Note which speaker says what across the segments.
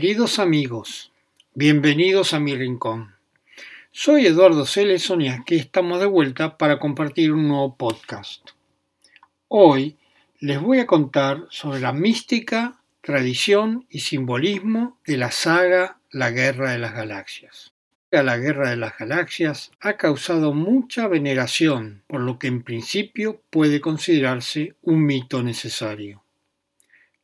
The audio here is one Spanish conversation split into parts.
Speaker 1: Queridos amigos, bienvenidos a mi rincón. Soy Eduardo Celeson y aquí estamos de vuelta para compartir un nuevo podcast. Hoy les voy a contar sobre la mística, tradición y simbolismo de la saga La Guerra de las Galaxias. La Guerra de las Galaxias ha causado mucha veneración, por lo que en principio puede considerarse un mito necesario.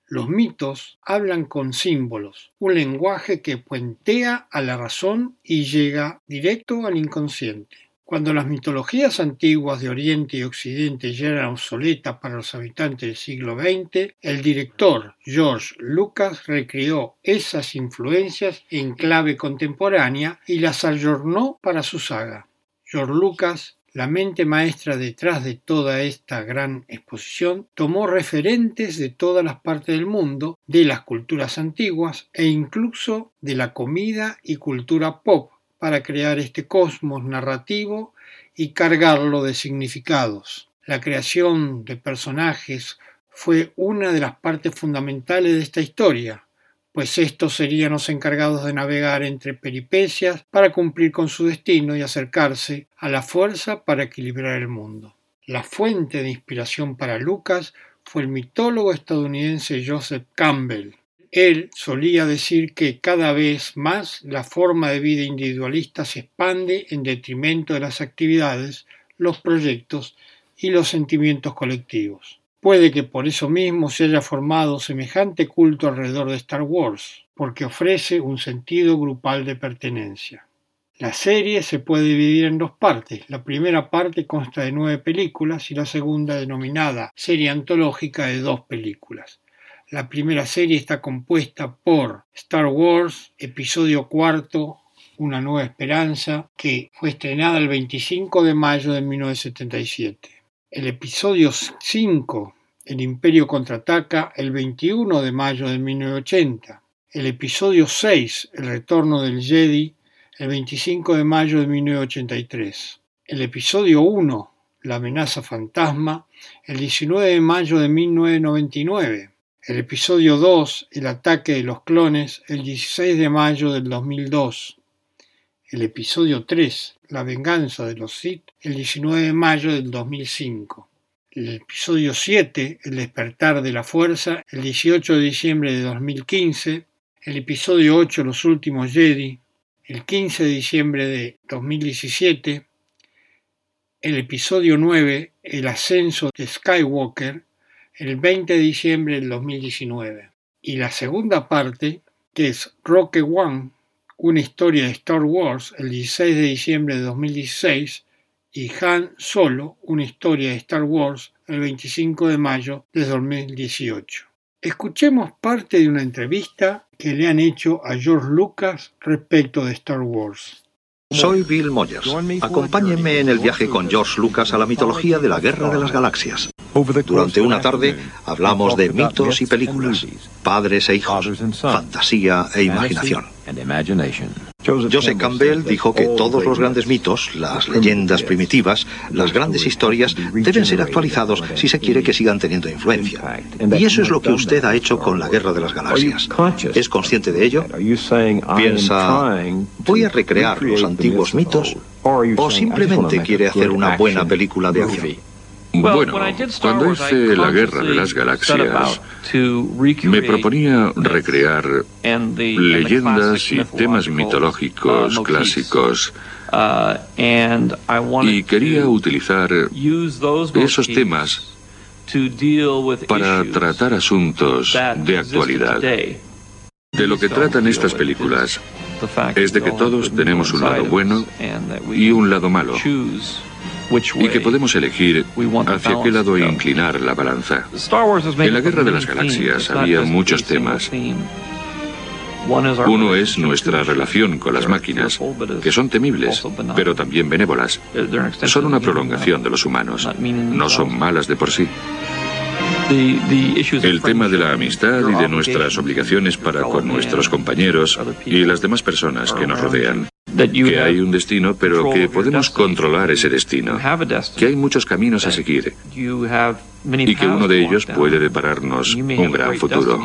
Speaker 1: Los mitos hablan con símbolos, un lenguaje que puentea a la razón y llega directo al inconsciente. Cuando las mitologías antiguas de Oriente y Occidente ya eran obsoletas para los habitantes del siglo XX, el director George Lucas recreó esas influencias en clave contemporánea y las ayornó para su saga. George Lucas la mente maestra detrás de toda esta gran exposición tomó referentes de todas las partes del mundo, de las culturas antiguas e incluso de la comida y cultura pop para crear este cosmos narrativo y cargarlo de significados. La creación de personajes fue una de las partes fundamentales de esta historia, pues estos serían los encargados de navegar entre peripecias para cumplir con su destino y acercarse a la fuerza para equilibrar el mundo. La fuente de inspiración para Lucas fue el mitólogo estadounidense Joseph Campbell. Él solía decir que cada vez más la forma de vida individualista se expande en detrimento de las actividades, los proyectos y los sentimientos colectivos. Puede que por eso mismo se haya formado semejante culto alrededor de Star Wars, porque ofrece un sentido grupal de pertenencia. La serie se puede dividir en dos partes. La primera parte consta de nueve películas y la segunda denominada serie antológica de dos películas. La primera serie está compuesta por Star Wars, episodio cuarto, Una nueva esperanza, que fue estrenada el 25 de mayo de 1977. El episodio 5, el Imperio contraataca el 21 de mayo de 1980. El episodio 6, El retorno del Jedi, el 25 de mayo de 1983. El episodio 1, La amenaza fantasma, el 19 de mayo de 1999. El episodio 2, El ataque de los clones, el 16 de mayo del 2002. El episodio 3, La venganza de los Sith, el 19 de mayo del 2005 el episodio 7, El despertar de la fuerza, el 18 de diciembre de 2015, el episodio 8, Los últimos Jedi, el 15 de diciembre de 2017, el episodio 9, El ascenso de Skywalker, el 20 de diciembre del 2019. Y la segunda parte, que es Roque One, una historia de Star Wars, el 16 de diciembre de 2016, y Han Solo, una historia de Star Wars, el 25 de mayo de 2018. Escuchemos parte de una entrevista que le han hecho a George Lucas respecto de Star Wars.
Speaker 2: Soy Bill Moyers. Acompáñenme en el viaje con George Lucas a la mitología de la Guerra de las Galaxias. Durante una tarde hablamos de mitos y películas, padres e hijos, fantasía e imaginación. Joseph Campbell dijo que todos los grandes mitos, las leyendas primitivas, las grandes historias deben ser actualizados si se quiere que sigan teniendo influencia. Y eso es lo que usted ha hecho con la Guerra de las Galaxias. ¿Es consciente de ello? Piensa, ¿voy a recrear los antiguos mitos? ¿O simplemente quiere hacer una buena película de acción?
Speaker 3: Bueno, cuando hice la Guerra de las Galaxias, me proponía recrear leyendas y temas mitológicos clásicos. Y quería utilizar esos temas para tratar asuntos de actualidad. De lo que tratan estas películas es de que todos tenemos un lado bueno y un lado malo y que podemos elegir hacia qué lado inclinar la balanza. En la Guerra de las Galaxias había muchos temas. Uno es nuestra relación con las máquinas, que son temibles, pero también benévolas. Son una prolongación de los humanos, no son malas de por sí. El tema de la amistad y de nuestras obligaciones para con nuestros compañeros y las demás personas que nos rodean. que hay un destino, pero que podemos controlar ese destino, que hay muchos caminos a seguir. y que uno de ellos puede depararnos un gran futuro.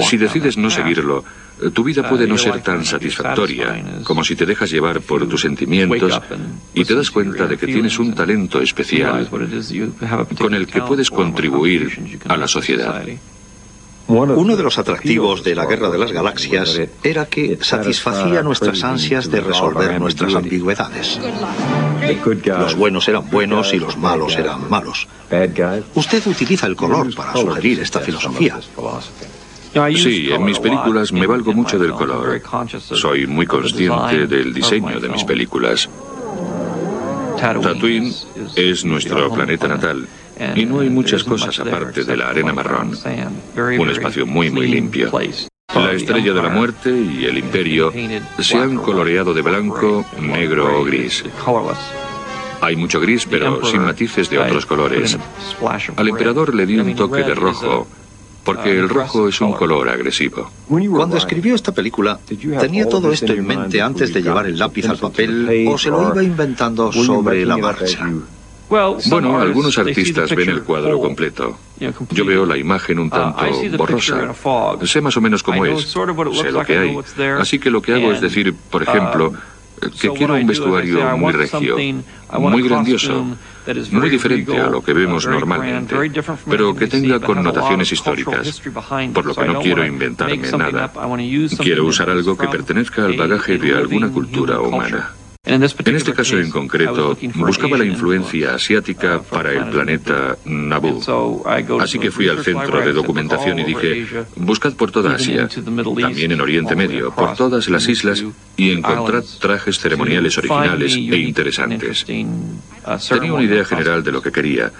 Speaker 3: Si decides no seguirlo, tu vida puede no ser tan satisfactoria como si te dejas llevar por tus sentimientos y te das cuenta de que tienes un talento especial con el que puedes contribuir a la sociedad.
Speaker 2: Uno de los atractivos de la Guerra de las Galaxias era que satisfacía nuestras ansias de resolver nuestras ambigüedades. Los buenos eran buenos y los malos eran malos. Usted utiliza el color para sugerir esta filosofía.
Speaker 3: Sí, en mis películas me valgo mucho del color. Soy muy consciente del diseño de mis películas. Tatooine es nuestro planeta natal y no hay muchas cosas aparte de la arena marrón. Un espacio muy, muy limpio. La estrella de la muerte y el imperio se han coloreado de blanco, negro o gris. Hay mucho gris, pero sin matices de otros colores. Al emperador le di un toque de rojo, porque el rojo es un color agresivo.
Speaker 2: Cuando escribió esta película, ¿tenía todo esto en mente antes de llevar el lápiz al papel o se lo iba inventando sobre la marcha?
Speaker 3: Bueno, algunos artistas ven el cuadro completo. Yo veo la imagen un tanto borrosa. Sé más o menos cómo es, sé lo que hay. Así que lo que hago es decir, por ejemplo, que quiero un vestuario muy regio, muy grandioso, muy diferente a lo que vemos normalmente, pero que tenga connotaciones históricas, por lo que no quiero inventarme nada. Quiero usar algo que pertenezca al bagaje de alguna cultura humana. En este caso en concreto, buscaba la influencia asiática para el planeta Naboo. Así que fui al centro de documentación y dije, buscad por toda Asia, también en Oriente Medio, por todas las islas y encontrad trajes ceremoniales originales e interesantes. Tenía una idea general de lo que quería,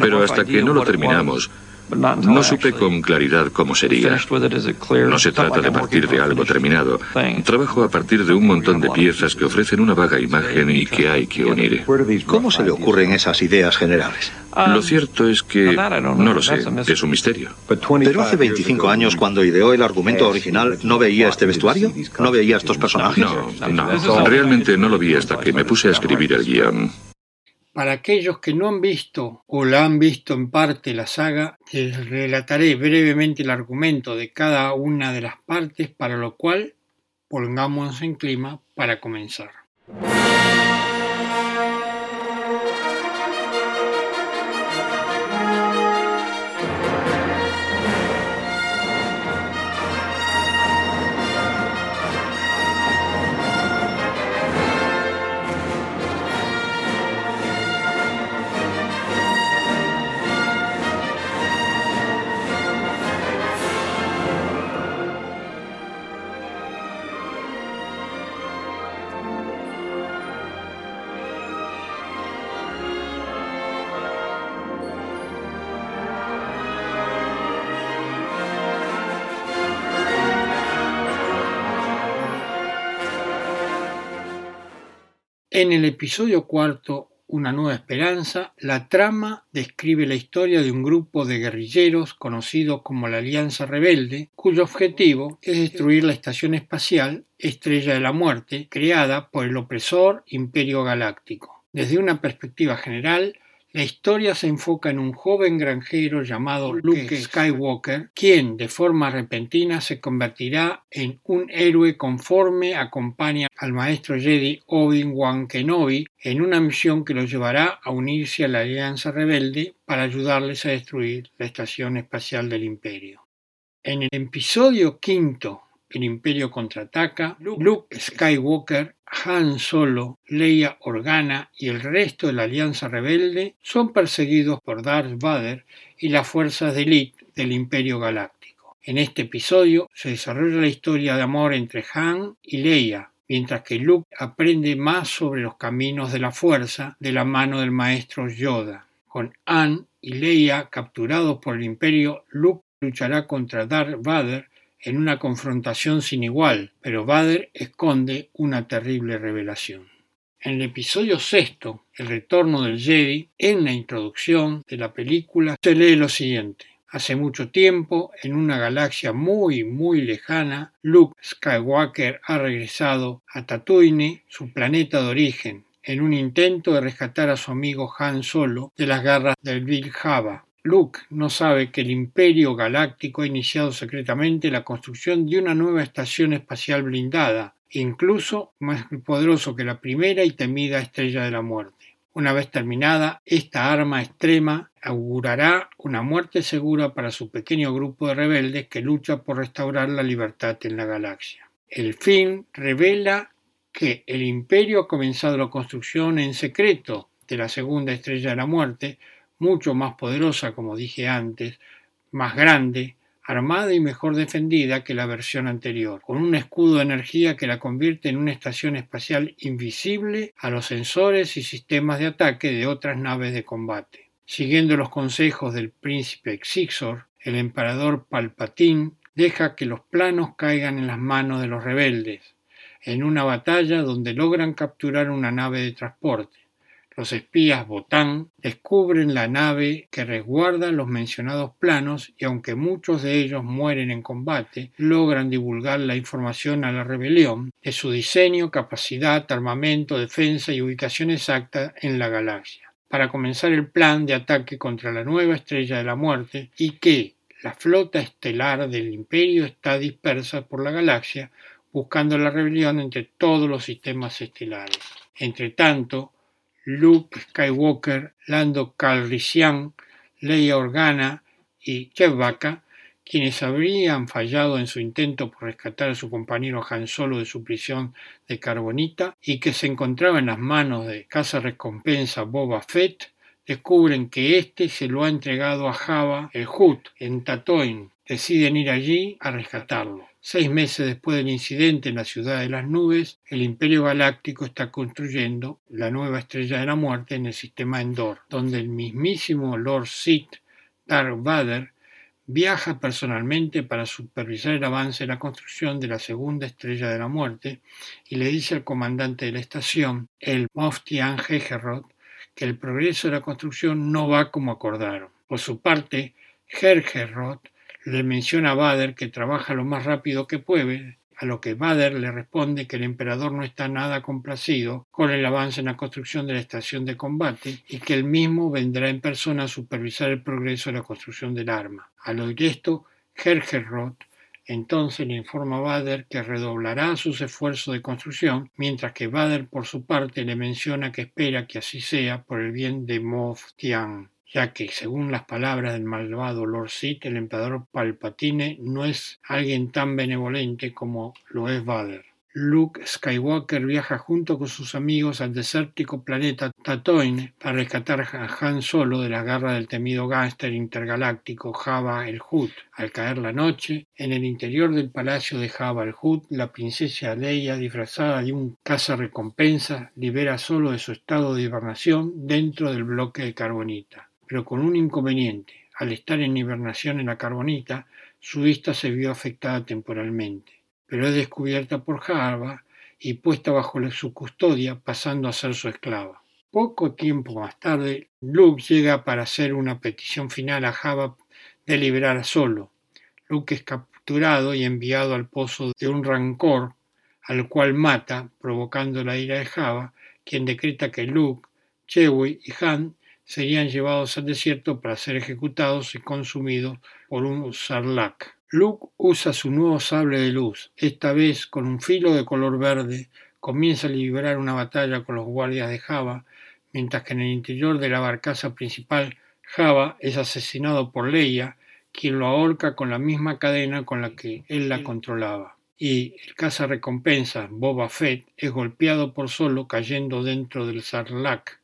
Speaker 3: pero hasta que no lo terminamos, no supe con claridad cómo sería. No se trata de partir de algo terminado. Trabajo a partir de un montón de piezas que ofrecen una vaga imagen y que hay que unir.
Speaker 2: ¿Cómo se le ocurren esas ideas generales?
Speaker 3: Lo cierto es que no lo sé, es un misterio.
Speaker 2: Pero hace 25 años, cuando ideó el argumento original, ¿no veía este vestuario? ¿No veía estos personajes?
Speaker 3: No, no. Realmente no lo vi hasta que me puse a escribir el guion.
Speaker 1: Para aquellos que no han visto o la han visto en parte la saga, les relataré brevemente el argumento de cada una de las partes, para lo cual pongámonos en clima para comenzar. En el episodio cuarto, Una nueva esperanza, la trama describe la historia de un grupo de guerrilleros conocidos como la Alianza Rebelde, cuyo objetivo es destruir la estación espacial Estrella de la Muerte, creada por el opresor Imperio Galáctico. Desde una perspectiva general, la historia se enfoca en un joven granjero llamado Luke Skywalker, quien de forma repentina se convertirá en un héroe conforme acompaña al maestro Jedi Obi-Wan Kenobi en una misión que lo llevará a unirse a la Alianza Rebelde para ayudarles a destruir la estación espacial del Imperio. En el episodio quinto el Imperio contraataca, Luke Skywalker, Han Solo, Leia Organa y el resto de la Alianza Rebelde son perseguidos por Darth Vader y las fuerzas de élite del Imperio Galáctico. En este episodio se desarrolla la historia de amor entre Han y Leia, mientras que Luke aprende más sobre los caminos de la fuerza de la mano del maestro Yoda. Con Han y Leia capturados por el Imperio, Luke luchará contra Darth Vader en una confrontación sin igual, pero Vader esconde una terrible revelación. En el episodio sexto, El retorno del Jedi, en la introducción de la película se lee lo siguiente. Hace mucho tiempo, en una galaxia muy, muy lejana, Luke Skywalker ha regresado a Tatooine, su planeta de origen, en un intento de rescatar a su amigo Han Solo de las garras del Bill Java. Luke no sabe que el Imperio Galáctico ha iniciado secretamente la construcción de una nueva estación espacial blindada, incluso más poderoso que la primera y temida Estrella de la Muerte. Una vez terminada, esta arma extrema augurará una muerte segura para su pequeño grupo de rebeldes que lucha por restaurar la libertad en la galaxia. El fin revela que el imperio ha comenzado la construcción en secreto de la segunda estrella de la muerte, mucho más poderosa, como dije antes, más grande, armada y mejor defendida que la versión anterior, con un escudo de energía que la convierte en una estación espacial invisible a los sensores y sistemas de ataque de otras naves de combate. Siguiendo los consejos del príncipe Xixor, el emperador Palpatine deja que los planos caigan en las manos de los rebeldes, en una batalla donde logran capturar una nave de transporte. Los espías Botán descubren la nave que resguarda los mencionados planos y aunque muchos de ellos mueren en combate, logran divulgar la información a la rebelión de su diseño, capacidad, armamento, defensa y ubicación exacta en la galaxia, para comenzar el plan de ataque contra la nueva estrella de la muerte y que la flota estelar del imperio está dispersa por la galaxia buscando la rebelión entre todos los sistemas estelares. Entre tanto, Luke Skywalker, Lando Calrissian, Leia Organa y Chewbacca, quienes habrían fallado en su intento por rescatar a su compañero Han Solo de su prisión de Carbonita y que se encontraba en las manos de Casa Recompensa Boba Fett, descubren que éste se lo ha entregado a Java el Hut en Tatooine. Deciden ir allí a rescatarlo. Seis meses después del incidente en la ciudad de las nubes, el Imperio Galáctico está construyendo la nueva estrella de la muerte en el sistema Endor, donde el mismísimo Lord Sith Darth Vader viaja personalmente para supervisar el avance de la construcción de la segunda estrella de la muerte y le dice al comandante de la estación, el Moftian Hegerod, que el progreso de la construcción no va como acordaron. Por su parte, Hergerod le menciona a Bader que trabaja lo más rápido que puede, a lo que Bader le responde que el emperador no está nada complacido con el avance en la construcción de la estación de combate y que él mismo vendrá en persona a supervisar el progreso de la construcción del arma. Al oír esto, Hergerroth entonces le informa a Bader que redoblará sus esfuerzos de construcción, mientras que Bader por su parte le menciona que espera que así sea por el bien de Moff Tian ya que, según las palabras del malvado Lord Sith, el emperador Palpatine no es alguien tan benevolente como lo es Vader. Luke Skywalker viaja junto con sus amigos al desértico planeta Tatooine para rescatar a Han Solo de la garra del temido gángster intergaláctico Jabba el Hutt. Al caer la noche, en el interior del palacio de Jabba el Hutt, la princesa Leia, disfrazada de un recompensa, libera Solo de su estado de hibernación dentro del bloque de carbonita pero con un inconveniente. Al estar en hibernación en la carbonita, su vista se vio afectada temporalmente, pero es descubierta por Java y puesta bajo su custodia, pasando a ser su esclava. Poco tiempo más tarde, Luke llega para hacer una petición final a Java de liberar a Solo. Luke es capturado y enviado al pozo de un rancor, al cual mata, provocando la ira de Java, quien decreta que Luke, Chewie y Han serían llevados al desierto para ser ejecutados y consumidos por un sarlacc. Luke usa su nuevo sable de luz, esta vez con un filo de color verde, comienza a liberar una batalla con los guardias de Java, mientras que en el interior de la barcaza principal Java es asesinado por Leia, quien lo ahorca con la misma cadena con la que él la controlaba. Y el caza recompensa Boba Fett es golpeado por Solo cayendo dentro del Sarlacc.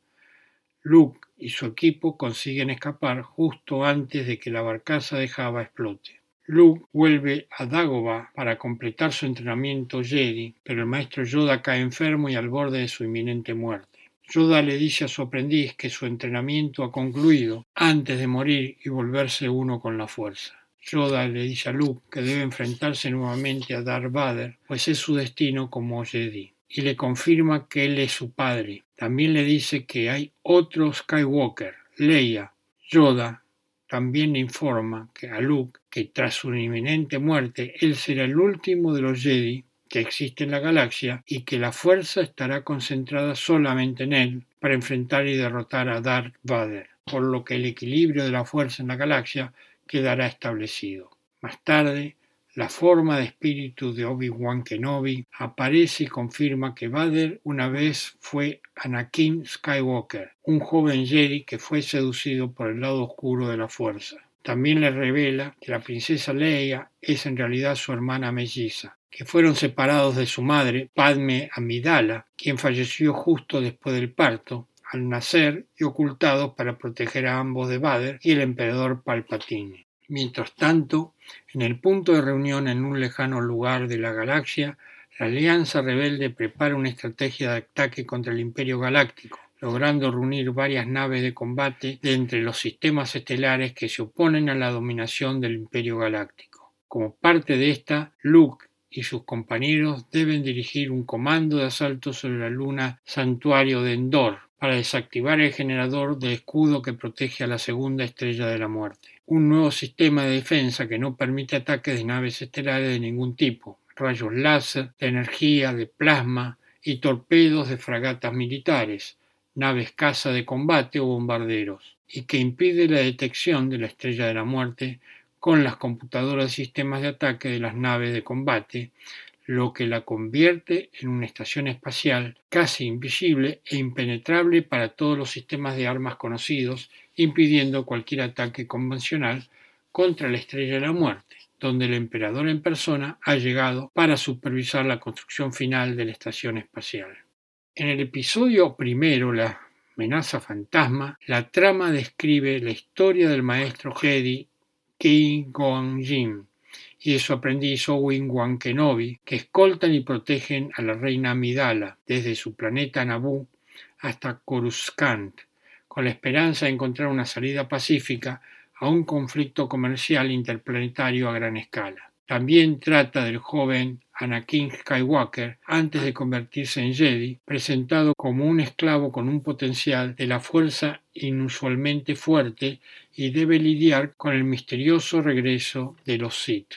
Speaker 1: Luke y su equipo consiguen escapar justo antes de que la barcaza de Java explote. Luke vuelve a Dagobah para completar su entrenamiento Jedi, pero el maestro Yoda cae enfermo y al borde de su inminente muerte. Yoda le dice a su aprendiz que su entrenamiento ha concluido antes de morir y volverse uno con la fuerza. Yoda le dice a Luke que debe enfrentarse nuevamente a Darth Vader, pues es su destino como Jedi y le confirma que él es su padre. También le dice que hay otro Skywalker, Leia, Yoda, también le informa que a Luke que tras su inminente muerte él será el último de los Jedi que existe en la galaxia y que la fuerza estará concentrada solamente en él para enfrentar y derrotar a Darth Vader, por lo que el equilibrio de la fuerza en la galaxia quedará establecido. Más tarde, la forma de espíritu de Obi-Wan Kenobi aparece y confirma que Vader una vez fue Anakin Skywalker, un joven Jedi que fue seducido por el lado oscuro de la fuerza. También le revela que la princesa Leia es en realidad su hermana melliza, que fueron separados de su madre, Padme Amidala, quien falleció justo después del parto, al nacer y ocultados para proteger a ambos de Vader y el emperador Palpatine. Mientras tanto, en el punto de reunión en un lejano lugar de la galaxia, la Alianza Rebelde prepara una estrategia de ataque contra el Imperio Galáctico, logrando reunir varias naves de combate de entre los sistemas estelares que se oponen a la dominación del Imperio Galáctico. Como parte de esta, Luke y sus compañeros deben dirigir un comando de asalto sobre la luna santuario de Endor para desactivar el generador de escudo que protege a la segunda estrella de la muerte. Un nuevo sistema de defensa que no permite ataques de naves estelares de ningún tipo, rayos láser, de energía, de plasma y torpedos de fragatas militares, naves caza de combate o bombarderos, y que impide la detección de la estrella de la muerte con las computadoras y sistemas de ataque de las naves de combate, lo que la convierte en una estación espacial casi invisible e impenetrable para todos los sistemas de armas conocidos, impidiendo cualquier ataque convencional contra la Estrella de la Muerte, donde el emperador en persona ha llegado para supervisar la construcción final de la estación espacial. En el episodio primero, La amenaza fantasma, la trama describe la historia del maestro Jedi Qui-Gon y de su aprendiz Obi-Wan Kenobi, que escoltan y protegen a la reina Amidala desde su planeta Naboo hasta Coruscant, con la esperanza de encontrar una salida pacífica a un conflicto comercial interplanetario a gran escala. También trata del joven Anakin Skywalker antes de convertirse en Jedi, presentado como un esclavo con un potencial de la fuerza inusualmente fuerte y debe lidiar con el misterioso regreso de los Sith.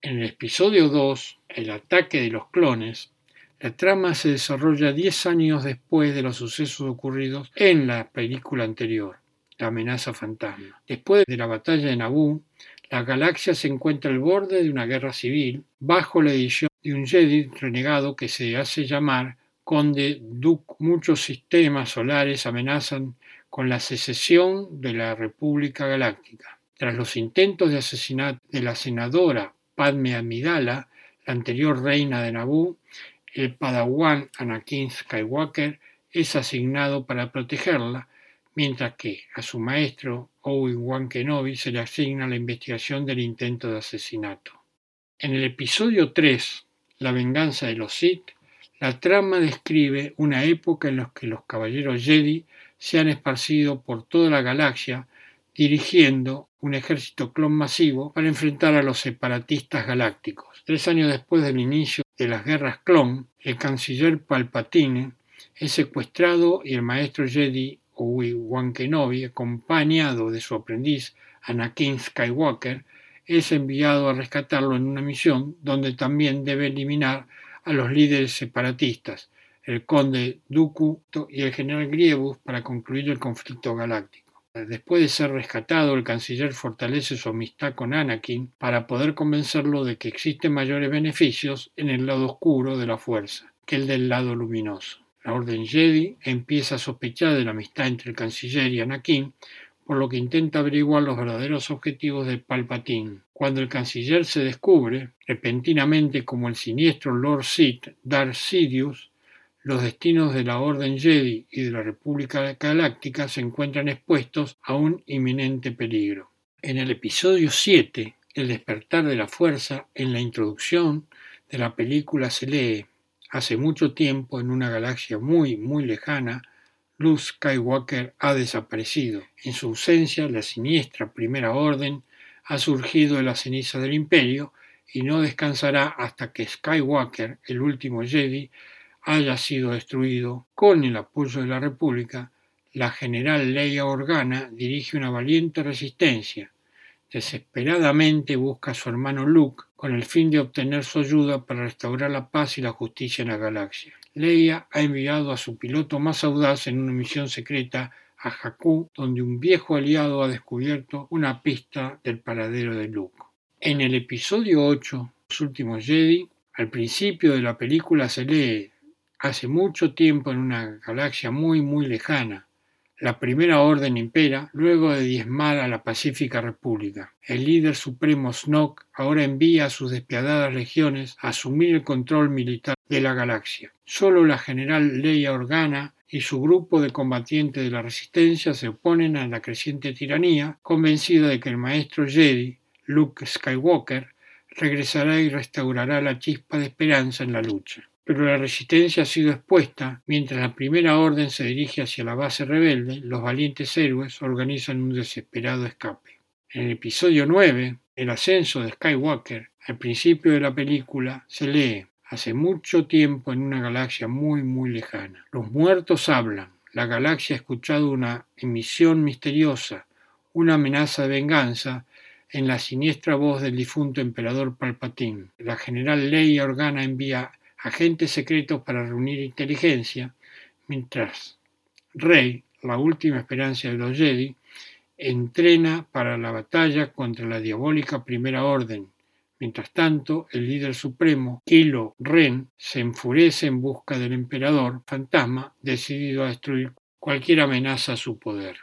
Speaker 1: En el episodio 2, El ataque de los clones, la trama se desarrolla 10 años después de los sucesos ocurridos en la película anterior, La amenaza fantasma. Después de la batalla de Naboo, la galaxia se encuentra al borde de una guerra civil bajo la edición de un Jedi renegado que se hace llamar Conde Duke. Muchos sistemas solares amenazan con la secesión de la República Galáctica. Tras los intentos de asesinato de la senadora Padme Amidala, la anterior reina de Naboo, el padawan Anakin Skywalker es asignado para protegerla, mientras que a su maestro Obi-Wan Kenobi se le asigna la investigación del intento de asesinato. En el episodio 3, La venganza de los Sith, la trama describe una época en la que los caballeros Jedi se han esparcido por toda la galaxia dirigiendo un ejército clon masivo para enfrentar a los separatistas galácticos. Tres años después del inicio de las guerras clon, el canciller Palpatine es secuestrado y el maestro Jedi Obi-Wan Kenobi, acompañado de su aprendiz Anakin Skywalker, es enviado a rescatarlo en una misión donde también debe eliminar a los líderes separatistas, el conde Dooku y el general Grievous para concluir el conflicto galáctico. Después de ser rescatado, el canciller fortalece su amistad con Anakin para poder convencerlo de que existen mayores beneficios en el lado oscuro de la fuerza que el del lado luminoso. La Orden Jedi empieza a sospechar de la amistad entre el canciller y Anakin, por lo que intenta averiguar los verdaderos objetivos de Palpatine. Cuando el canciller se descubre, repentinamente como el siniestro Lord Sith Darth Sidious, los destinos de la Orden Jedi y de la República Galáctica se encuentran expuestos a un inminente peligro. En el episodio 7, El despertar de la fuerza, en la introducción de la película se lee Hace mucho tiempo, en una galaxia muy, muy lejana, Luke Skywalker ha desaparecido. En su ausencia, la siniestra Primera Orden ha surgido de la ceniza del Imperio y no descansará hasta que Skywalker, el último Jedi, haya sido destruido con el apoyo de la República, la general Leia Organa dirige una valiente resistencia. Desesperadamente busca a su hermano Luke con el fin de obtener su ayuda para restaurar la paz y la justicia en la galaxia. Leia ha enviado a su piloto más audaz en una misión secreta a Jakku, donde un viejo aliado ha descubierto una pista del paradero de Luke. En el episodio 8, Los últimos Jedi, al principio de la película se lee hace mucho tiempo en una galaxia muy muy lejana. La primera orden impera luego de diezmar a la Pacífica República. El líder supremo Snoke ahora envía a sus despiadadas legiones a asumir el control militar de la galaxia. Solo la general Leia Organa y su grupo de combatientes de la resistencia se oponen a la creciente tiranía, convencida de que el maestro Jedi, Luke Skywalker, regresará y restaurará la chispa de esperanza en la lucha. Pero la resistencia ha sido expuesta. Mientras la primera orden se dirige hacia la base rebelde, los valientes héroes organizan un desesperado escape. En el episodio 9, El ascenso de Skywalker, al principio de la película, se lee Hace mucho tiempo en una galaxia muy muy lejana. Los muertos hablan. La galaxia ha escuchado una emisión misteriosa, una amenaza de venganza en la siniestra voz del difunto emperador Palpatine. La general Leia Organa envía agentes secretos para reunir inteligencia, mientras Rey, la última esperanza de los Jedi, entrena para la batalla contra la diabólica Primera Orden. Mientras tanto, el líder supremo, Kylo Ren, se enfurece en busca del emperador fantasma, decidido a destruir cualquier amenaza a su poder.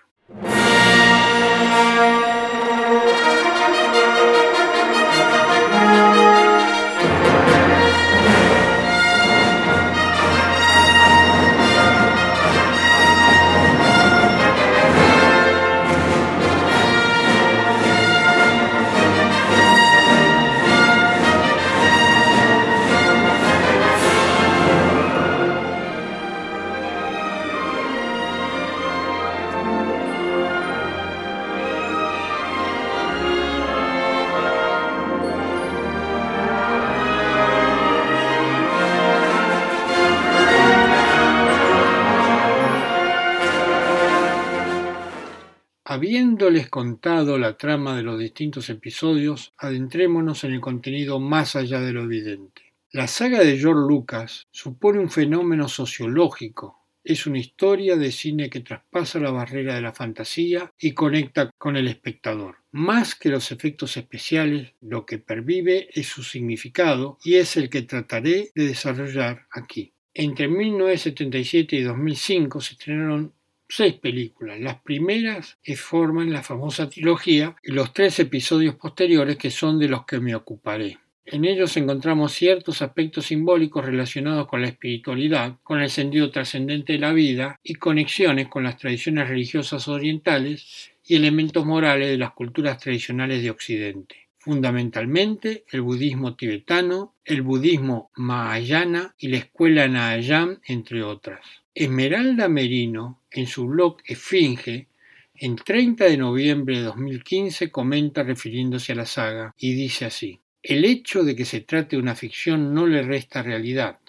Speaker 1: Habiéndoles contado la trama de los distintos episodios, adentrémonos en el contenido más allá de lo evidente. La saga de George Lucas supone un fenómeno sociológico, es una historia de cine que traspasa la barrera de la fantasía y conecta con el espectador. Más que los efectos especiales, lo que pervive es su significado y es el que trataré de desarrollar aquí. Entre 1977 y 2005 se estrenaron seis películas. Las primeras que forman la famosa trilogía y los tres episodios posteriores que son de los que me ocuparé. En ellos encontramos ciertos aspectos simbólicos relacionados con la espiritualidad, con el sentido trascendente de la vida y conexiones con las tradiciones religiosas orientales y elementos morales de las culturas tradicionales de Occidente. Fundamentalmente el budismo tibetano, el budismo mahayana y la escuela Nahayam, entre otras. Esmeralda Merino, en su blog Esfinge, en 30 de noviembre de 2015 comenta refiriéndose a la saga y dice así, el hecho de que se trate de una ficción no le resta realidad.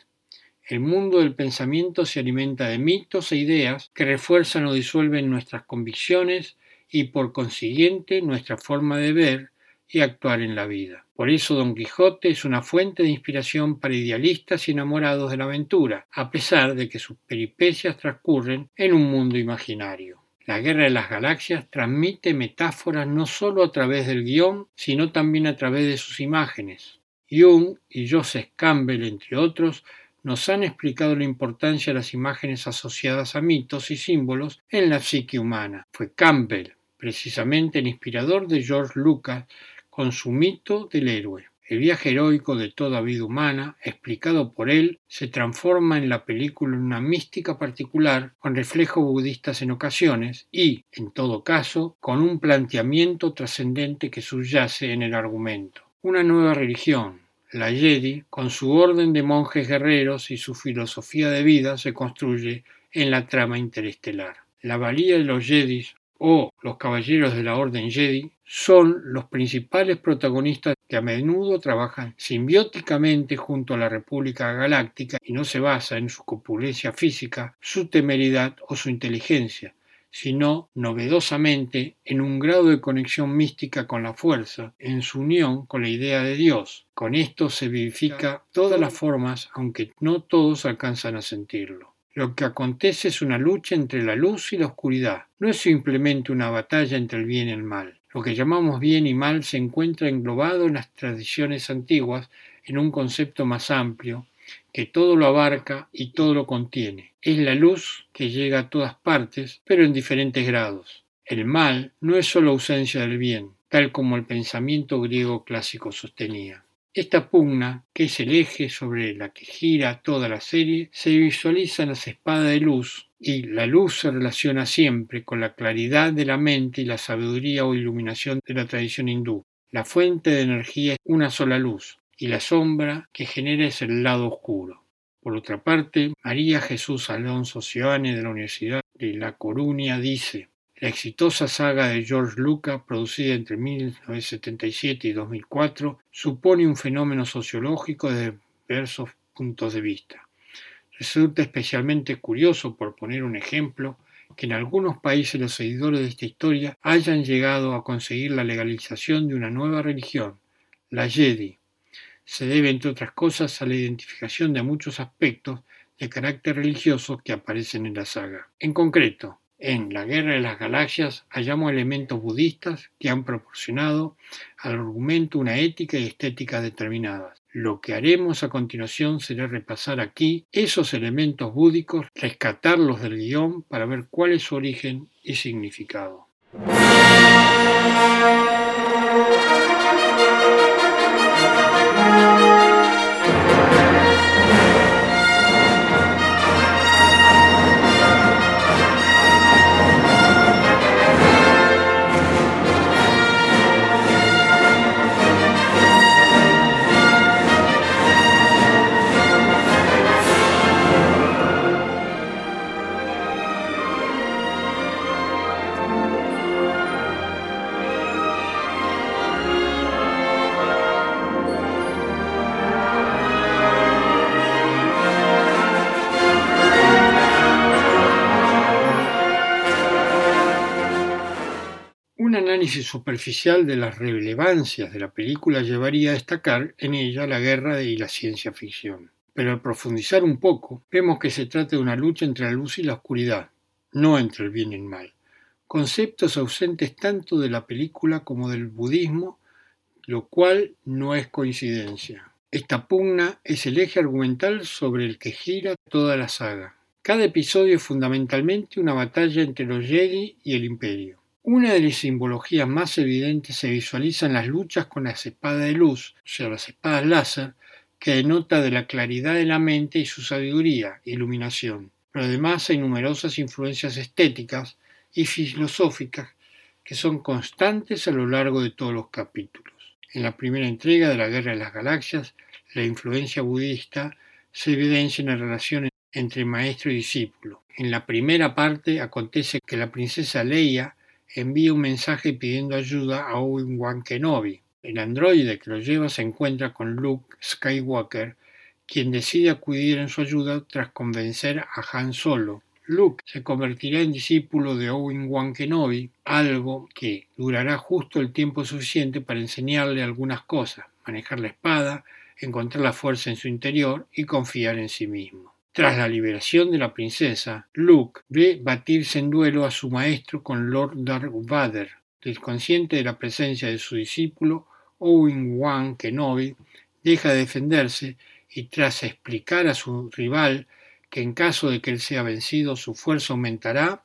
Speaker 1: El mundo del pensamiento se alimenta de mitos e ideas que refuerzan o disuelven nuestras convicciones y por consiguiente nuestra forma de ver y actuar en la vida. Por eso Don Quijote es una fuente de inspiración para idealistas y enamorados de la aventura, a pesar de que sus peripecias transcurren en un mundo imaginario. La Guerra de las Galaxias transmite metáforas no solo a través del guion, sino también a través de sus imágenes. Jung y Joseph Campbell, entre otros, nos han explicado la importancia de las imágenes asociadas a mitos y símbolos en la psique humana. Fue Campbell, precisamente el inspirador de George Lucas, con su mito del héroe. El viaje heroico de toda vida humana, explicado por él, se transforma en la película en una mística particular, con reflejos budistas en ocasiones y, en todo caso, con un planteamiento trascendente que subyace en el argumento. Una nueva religión, la Jedi, con su orden de monjes guerreros y su filosofía de vida, se construye en la trama interestelar. La valía de los Jedi o los Caballeros de la Orden Jedi son los principales protagonistas que a menudo trabajan simbióticamente junto a la República Galáctica y no se basa en su copulencia física, su temeridad o su inteligencia, sino novedosamente en un grado de conexión mística con la fuerza, en su unión con la idea de Dios. Con esto se vivifica todas las formas, aunque no todos alcanzan a sentirlo. Lo que acontece es una lucha entre la luz y la oscuridad. No es simplemente una batalla entre el bien y el mal. Lo que llamamos bien y mal se encuentra englobado en las tradiciones antiguas en un concepto más amplio, que todo lo abarca y todo lo contiene. Es la luz que llega a todas partes, pero en diferentes grados. El mal no es solo ausencia del bien, tal como el pensamiento griego clásico sostenía. Esta pugna, que es el eje sobre la que gira toda la serie, se visualiza en las espadas de luz, y la luz se relaciona siempre con la claridad de la mente y la sabiduría o iluminación de la tradición hindú. La fuente de energía es una sola luz, y la sombra que genera es el lado oscuro. Por otra parte, María Jesús Alonso Cioane de la Universidad de La Coruña dice, la exitosa saga de George Lucas, producida entre 1977 y 2004, supone un fenómeno sociológico desde diversos puntos de vista. Resulta especialmente curioso, por poner un ejemplo, que en algunos países los seguidores de esta historia hayan llegado a conseguir la legalización de una nueva religión, la Jedi, se debe, entre otras cosas, a la identificación de muchos aspectos de carácter religioso que aparecen en la saga. En concreto, en La Guerra de las Galaxias hallamos elementos budistas que han proporcionado al argumento una ética y estética determinadas. Lo que haremos a continuación será repasar aquí esos elementos búdicos, rescatarlos del guion para ver cuál es su origen y significado. Análisis superficial de las relevancias de la película llevaría a destacar en ella la guerra y la ciencia ficción. Pero al profundizar un poco, vemos que se trata de una lucha entre la luz y la oscuridad, no entre el bien y el mal. Conceptos ausentes tanto de la película como del budismo, lo cual no es coincidencia. Esta pugna es el eje argumental sobre el que gira toda la saga. Cada episodio es fundamentalmente una batalla entre los Jedi y el Imperio. Una de las simbologías más evidentes se visualiza en las luchas con las espadas de luz, o sea, las espadas láser, que denota de la claridad de la mente y su sabiduría, iluminación. Pero además hay numerosas influencias estéticas y filosóficas que son constantes a lo largo de todos los capítulos. En la primera entrega de la Guerra de las Galaxias, la influencia budista se evidencia en la relación entre maestro y discípulo. En la primera parte acontece que la princesa Leia envía un mensaje pidiendo ayuda a Obi-Wan Kenobi. El androide que lo lleva se encuentra con Luke Skywalker, quien decide acudir en su ayuda tras convencer a Han Solo. Luke se convertirá en discípulo de Obi-Wan Kenobi, algo que durará justo el tiempo suficiente para enseñarle algunas cosas, manejar la espada, encontrar la fuerza en su interior y confiar en sí mismo. Tras la liberación de la princesa, Luke ve batirse en duelo a su maestro con Lord Darth Vader. Desconsciente de la presencia de su discípulo, Owen-Wan Kenobi deja de defenderse y tras explicar a su rival que en caso de que él sea vencido su fuerza aumentará,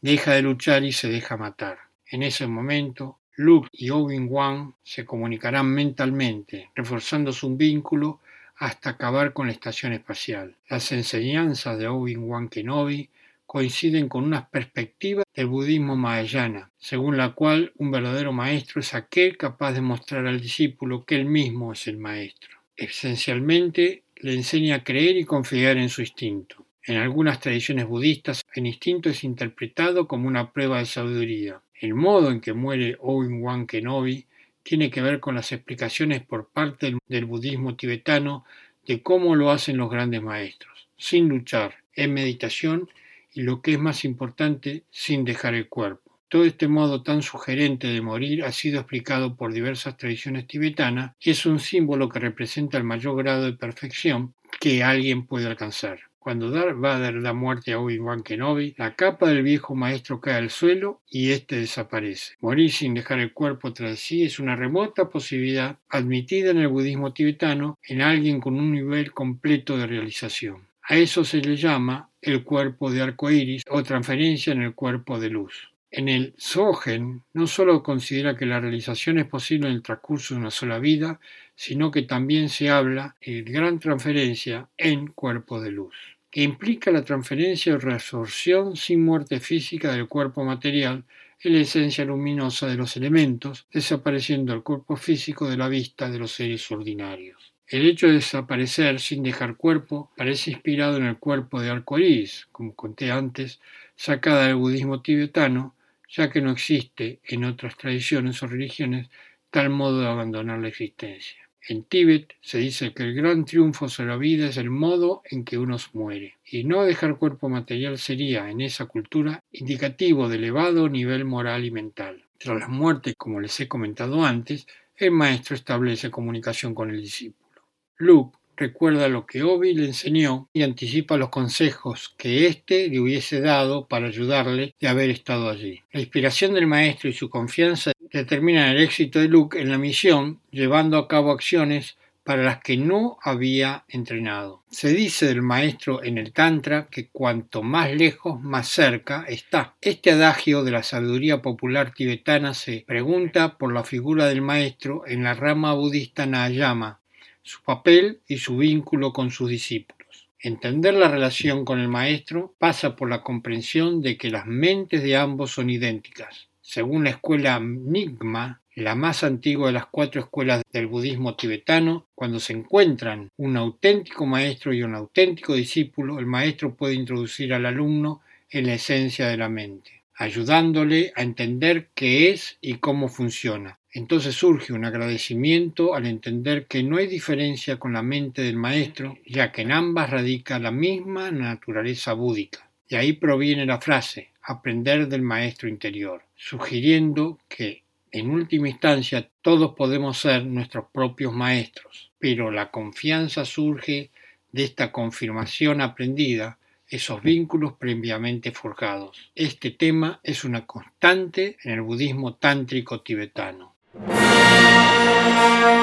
Speaker 1: deja de luchar y se deja matar. En ese momento, Luke y Owen-Wan se comunicarán mentalmente, reforzando su vínculo hasta acabar con la estación espacial. Las enseñanzas de Obi-Wan Kenobi coinciden con unas perspectivas del budismo mahayana, según la cual un verdadero maestro es aquel capaz de mostrar al discípulo que él mismo es el maestro. Esencialmente, le enseña a creer y confiar en su instinto. En algunas tradiciones budistas, el instinto es interpretado como una prueba de sabiduría. El modo en que muere Obi-Wan Kenobi tiene que ver con las explicaciones por parte del budismo tibetano de cómo lo hacen los grandes maestros, sin luchar, en meditación y lo que es más importante, sin dejar el cuerpo. Todo este modo tan sugerente de morir ha sido explicado por diversas tradiciones tibetanas y es un símbolo que representa el mayor grado de perfección que alguien puede alcanzar. Cuando Darth Vader da muerte a Obi-Wan Kenobi, la capa del viejo maestro cae al suelo y éste desaparece. Morir sin dejar el cuerpo tras sí es una remota posibilidad admitida en el budismo tibetano en alguien con un nivel completo de realización. A eso se le llama el cuerpo de arco iris o transferencia en el cuerpo de luz. En el Sogen no solo considera que la realización es posible en el transcurso de una sola vida, sino que también se habla de gran transferencia en cuerpo de luz, que implica la transferencia o reabsorción sin muerte física del cuerpo material en la esencia luminosa de los elementos, desapareciendo el cuerpo físico de la vista de los seres ordinarios. El hecho de desaparecer sin dejar cuerpo parece inspirado en el cuerpo de arcoíris, como conté antes, sacada del budismo tibetano, ya que no existe en otras tradiciones o religiones tal modo de abandonar la existencia. En Tíbet se dice que el gran triunfo sobre la vida es el modo en que uno muere, y no dejar cuerpo material sería, en esa cultura, indicativo de elevado nivel moral y mental. Tras la muerte, como les he comentado antes, el maestro establece comunicación con el discípulo. Luke recuerda lo que Obi le enseñó y anticipa los consejos que éste le hubiese dado para ayudarle de haber estado allí. La inspiración del maestro y su confianza determinan el éxito de Luke en la misión, llevando a cabo acciones para las que no había entrenado. Se dice del maestro en el Tantra que cuanto más lejos, más cerca está. Este adagio de la sabiduría popular tibetana se pregunta por la figura del maestro en la rama budista Nayama, su papel y su vínculo con sus discípulos. Entender la relación con el maestro pasa por la comprensión de que las mentes de ambos son idénticas. Según la escuela Nigma, la más antigua de las cuatro escuelas del budismo tibetano, cuando se encuentran un auténtico maestro y un auténtico discípulo, el maestro puede introducir al alumno en la esencia de la mente, ayudándole a entender qué es y cómo funciona, entonces surge un agradecimiento al entender que no hay diferencia con la mente del maestro, ya que en ambas radica la misma naturaleza búdica. Y ahí proviene la frase aprender del maestro interior, sugiriendo que en última instancia todos podemos ser nuestros propios maestros, pero la confianza surge de esta confirmación aprendida, esos vínculos previamente forjados. Este tema es una constante en el budismo tántrico tibetano. Thank you.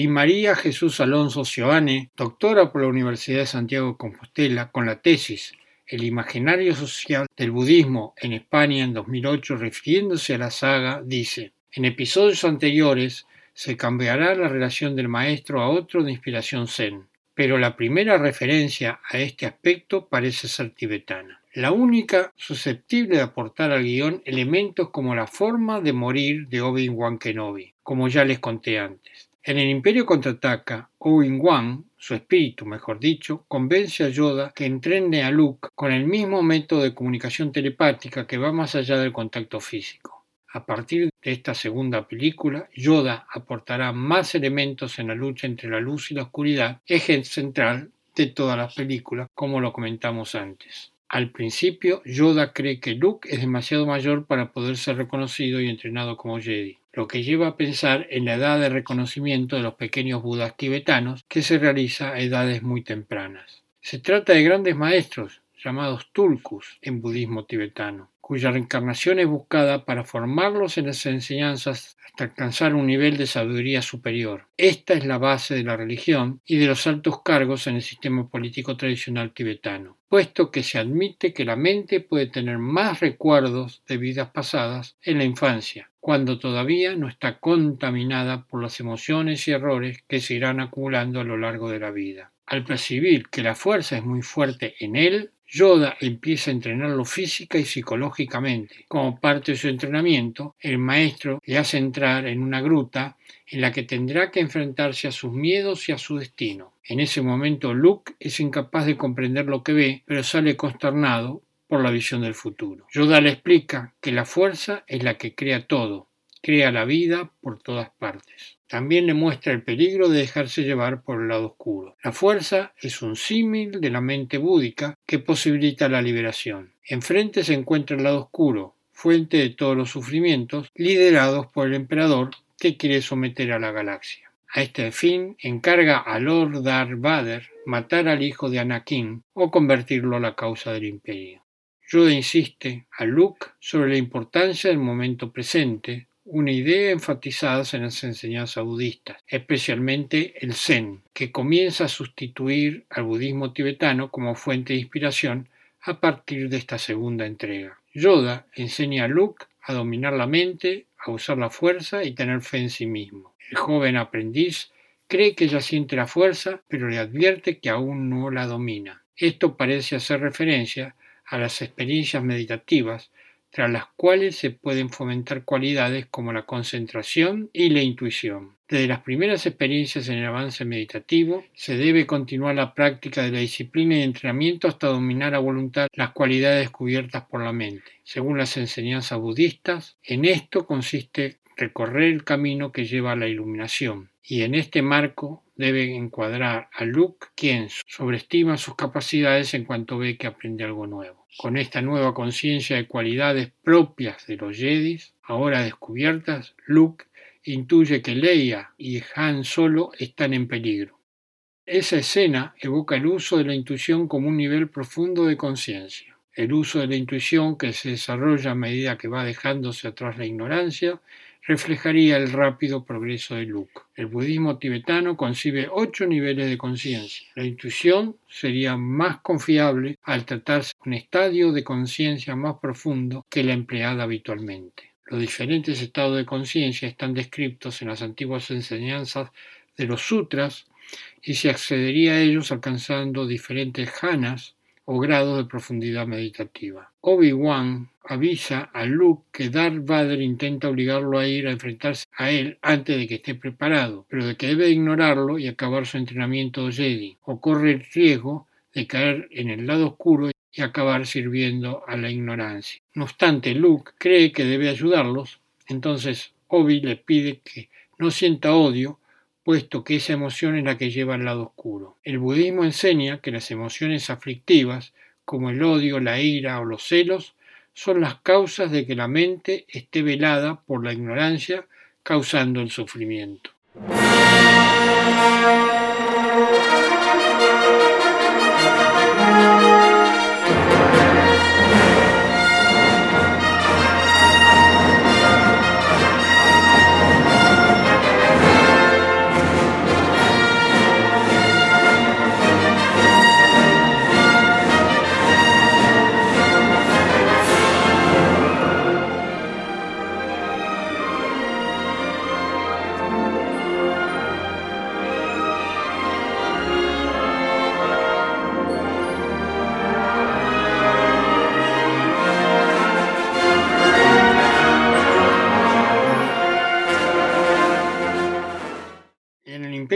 Speaker 1: Y María Jesús Alonso Cioane, doctora por la Universidad de Santiago de Compostela, con la tesis El imaginario social del budismo en España en 2008, refiriéndose a la saga, dice, en episodios anteriores se cambiará la relación del maestro a otro de inspiración zen, pero la primera referencia a este aspecto parece ser tibetana. La única susceptible de aportar al guion elementos como la forma de morir de Obi-Wan Kenobi, como ya les conté antes. En el Imperio contraataca, Obi-Wan, su espíritu mejor dicho, convence a Yoda que entrene a Luke con el mismo método de comunicación telepática que va más allá del contacto físico. A partir de esta segunda película, Yoda aportará más elementos en la lucha entre la luz y la oscuridad, eje central de todas las películas, como lo comentamos antes. Al principio, Yoda cree que Luke es demasiado mayor para poder ser reconocido y entrenado como Jedi, lo que lleva a pensar en la edad de reconocimiento de los pequeños budas tibetanos que se realiza a edades muy tempranas. Se trata de grandes maestros, llamados tulkus en budismo tibetano, cuya reencarnación es buscada para formarlos en las enseñanzas hasta alcanzar un nivel de sabiduría superior. Esta es la base de la religión y de los altos cargos en el sistema político tradicional tibetano, puesto que se admite que la mente puede tener más recuerdos de vidas pasadas en la infancia, cuando todavía no está contaminada por las emociones y errores que se irán acumulando a lo largo de la vida. Al percibir que la fuerza es muy fuerte en él, Yoda empieza a entrenarlo física y psicológicamente. Como parte de su entrenamiento, el maestro le hace entrar en una gruta en la que tendrá que enfrentarse a sus miedos y a su destino. En ese momento Luke es incapaz de comprender lo que ve, pero sale consternado por la visión del futuro. Yoda le explica que la fuerza es la que crea todo, crea la vida por todas partes. También le muestra el peligro de dejarse llevar por el lado oscuro. La fuerza es un símil de la mente búdica que posibilita la liberación. Enfrente se encuentra el lado oscuro, fuente de todos los sufrimientos, liderados por el emperador que quiere someter a la galaxia. A este fin encarga a Lord Darth Vader matar al hijo de Anakin o convertirlo a la causa del imperio. Yoda insiste a Luke sobre la importancia del momento presente, una idea enfatizada en las enseñanzas budistas, especialmente el Zen, que comienza a sustituir al budismo tibetano como fuente de inspiración a partir de esta segunda entrega. Yoda enseña a Luke a dominar la mente, a usar la fuerza y tener fe en sí mismo. El joven aprendiz cree que ya siente la fuerza, pero le advierte que aún no la domina. Esto parece hacer referencia a las experiencias meditativas tras las cuales se pueden fomentar cualidades como la concentración y la intuición. Desde las primeras experiencias en el avance meditativo, se debe continuar la práctica de la disciplina y entrenamiento hasta dominar a voluntad las cualidades descubiertas por la mente. Según las enseñanzas budistas, en esto consiste recorrer el camino que lleva a la iluminación, y en este marco debe encuadrar a Luke, quien sobreestima sus capacidades en cuanto ve que aprende algo nuevo. Con esta nueva conciencia de cualidades propias de los Jedis, ahora descubiertas, Luke intuye que Leia y Han Solo están en peligro. Esa escena evoca el uso de la intuición como un nivel profundo de conciencia. El uso de la intuición que se desarrolla a medida que va dejándose atrás la ignorancia reflejaría el rápido progreso de Luke. El budismo tibetano concibe ocho niveles de conciencia. La intuición sería más confiable al tratarse de un estadio de conciencia más profundo que la empleada habitualmente. Los diferentes estados de conciencia están descritos en las antiguas enseñanzas de los sutras y se accedería a ellos alcanzando diferentes jhanas o grados de profundidad meditativa. Obi-Wan avisa a Luke que Darth Vader intenta obligarlo a ir a enfrentarse a él antes de que esté preparado, pero de que debe ignorarlo y acabar su entrenamiento Jedi, o corre el riesgo de caer en el lado oscuro y acabar sirviendo a la ignorancia. No obstante, Luke cree que debe ayudarlos, entonces Obi le pide que no sienta odio puesto que esa emoción es la que lleva al lado oscuro. El budismo enseña que las emociones aflictivas, como el odio, la ira o los celos, son las causas de que la mente esté velada por la ignorancia, causando el sufrimiento.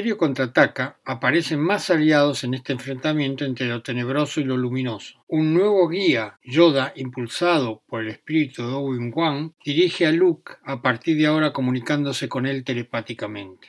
Speaker 1: Imperio contraataca, aparecen más aliados en este enfrentamiento entre lo tenebroso y lo luminoso. Un nuevo guía, Yoda, impulsado por el espíritu de Obi-Wan, dirige a Luke a partir de ahora comunicándose con él telepáticamente.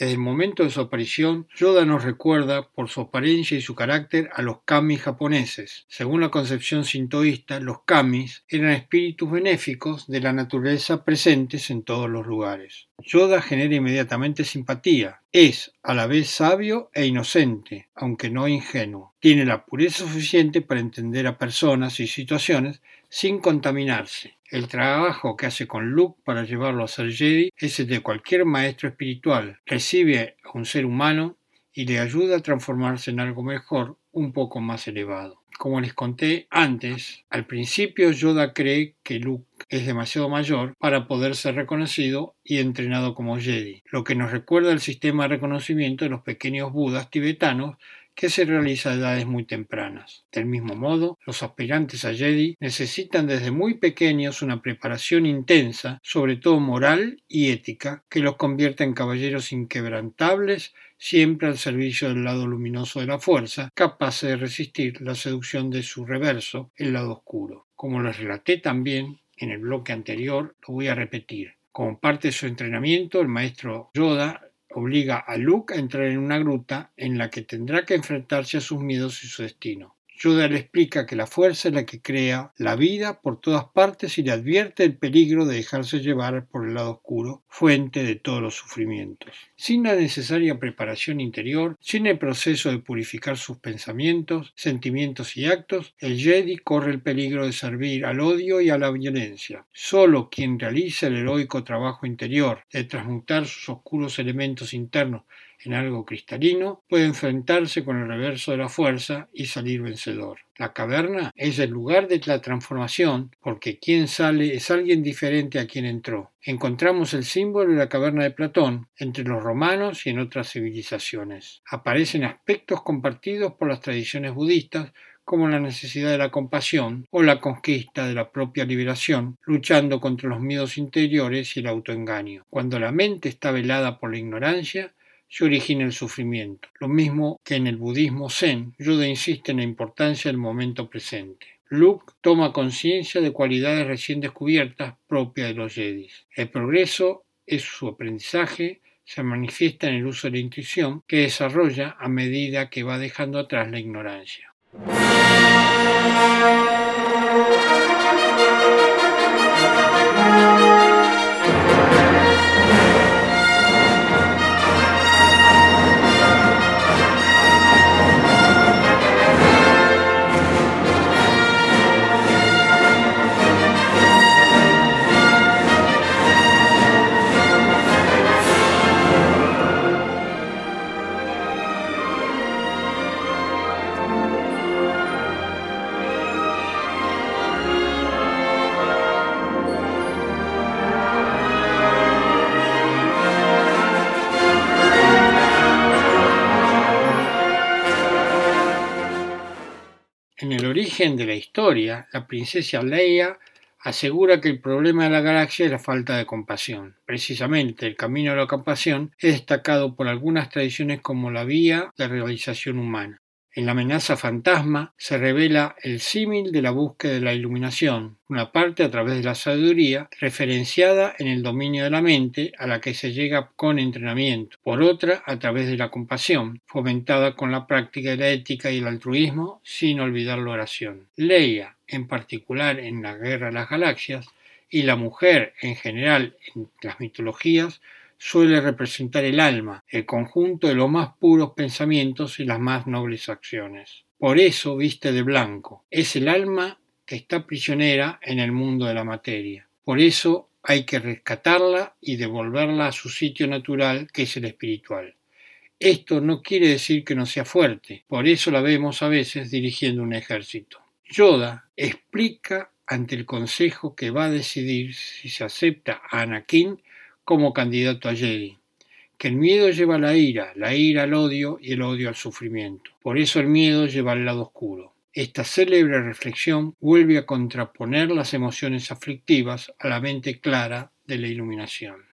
Speaker 1: Desde el momento de su aparición, Yoda nos recuerda, por su apariencia y su carácter, a los kami japoneses. Según la concepción sintoísta, los kamis eran espíritus benéficos de la naturaleza presentes en todos los lugares. Yoda genera inmediatamente simpatía. Es a la vez sabio e inocente, aunque no ingenuo. Tiene la pureza suficiente para entender a personas y situaciones sin contaminarse. El trabajo que hace con Luke para llevarlo a ser Jedi es el de cualquier maestro espiritual. Recibe a un ser humano y le ayuda a transformarse en algo mejor, un poco más elevado. Como les conté antes, al principio Yoda cree que Luke es demasiado mayor para poder ser reconocido y entrenado como Jedi, lo que nos recuerda el sistema de reconocimiento de los pequeños budas tibetanos que se realiza a edades muy tempranas. Del mismo modo, los aspirantes a Jedi necesitan desde muy pequeños una preparación intensa, sobre todo moral y ética, que los convierta en caballeros inquebrantables, siempre al servicio del lado luminoso de la fuerza, capaces de resistir la seducción de su reverso, el lado oscuro. Como les relaté también en el bloque anterior, lo voy a repetir. Como parte de su entrenamiento, el maestro Yoda obliga a Luke a entrar en una gruta en la que tendrá que enfrentarse a sus miedos y su destino. Yoda le explica que la fuerza es la que crea la vida por todas partes y le advierte el peligro de dejarse llevar por el lado oscuro, fuente de todos los sufrimientos. Sin la necesaria preparación interior, sin el proceso de purificar sus pensamientos, sentimientos y actos, el Jedi corre el peligro de servir al odio y a la violencia. Solo quien realiza el heroico trabajo interior de transmutar sus oscuros elementos internos en algo cristalino, puede enfrentarse con el reverso de la fuerza y salir vencedor. La caverna es el lugar de la transformación, porque quien sale es alguien diferente a quien entró. Encontramos el símbolo de la caverna de Platón entre los romanos y en otras civilizaciones. Aparecen aspectos compartidos por las tradiciones budistas como la necesidad de la compasión o la conquista de la propia liberación, luchando contra los miedos interiores y el autoengaño. Cuando la mente está velada por la ignorancia, se origina el sufrimiento. Lo mismo que en el budismo zen, Yoda insiste en la importancia del momento presente. Luke toma conciencia de cualidades recién descubiertas propias de los Jedi. El progreso es su aprendizaje, se manifiesta en el uso de la intuición que desarrolla a medida que va dejando atrás la ignorancia. De la historia, la princesa Leia asegura que el problema de la galaxia es la falta de compasión. Precisamente, el camino de la compasión es destacado por algunas tradiciones como la vía de realización humana. En la amenaza fantasma se revela el símil de la búsqueda de la iluminación, una parte a través de la sabiduría referenciada en el dominio de la mente a la que se llega con entrenamiento, por otra a través de la compasión, fomentada con la práctica de la ética y el altruismo sin olvidar la oración. Leia, en particular en la Guerra de las Galaxias, y la mujer en general en las mitologías suele representar el alma, el conjunto de los más puros pensamientos y las más nobles acciones. Por eso viste de blanco. Es el alma que está prisionera en el mundo de la materia. Por eso hay que rescatarla y devolverla a su sitio natural, que es el espiritual. Esto no quiere decir que no sea fuerte, por eso la vemos a veces dirigiendo un ejército. Yoda explica ante el consejo que va a decidir si se acepta a Anakin como candidato a Jedi, que el miedo lleva a la ira, la ira al odio y el odio al sufrimiento. Por eso el miedo lleva al lado oscuro. Esta célebre reflexión vuelve a contraponer las emociones aflictivas a la mente clara de la iluminación.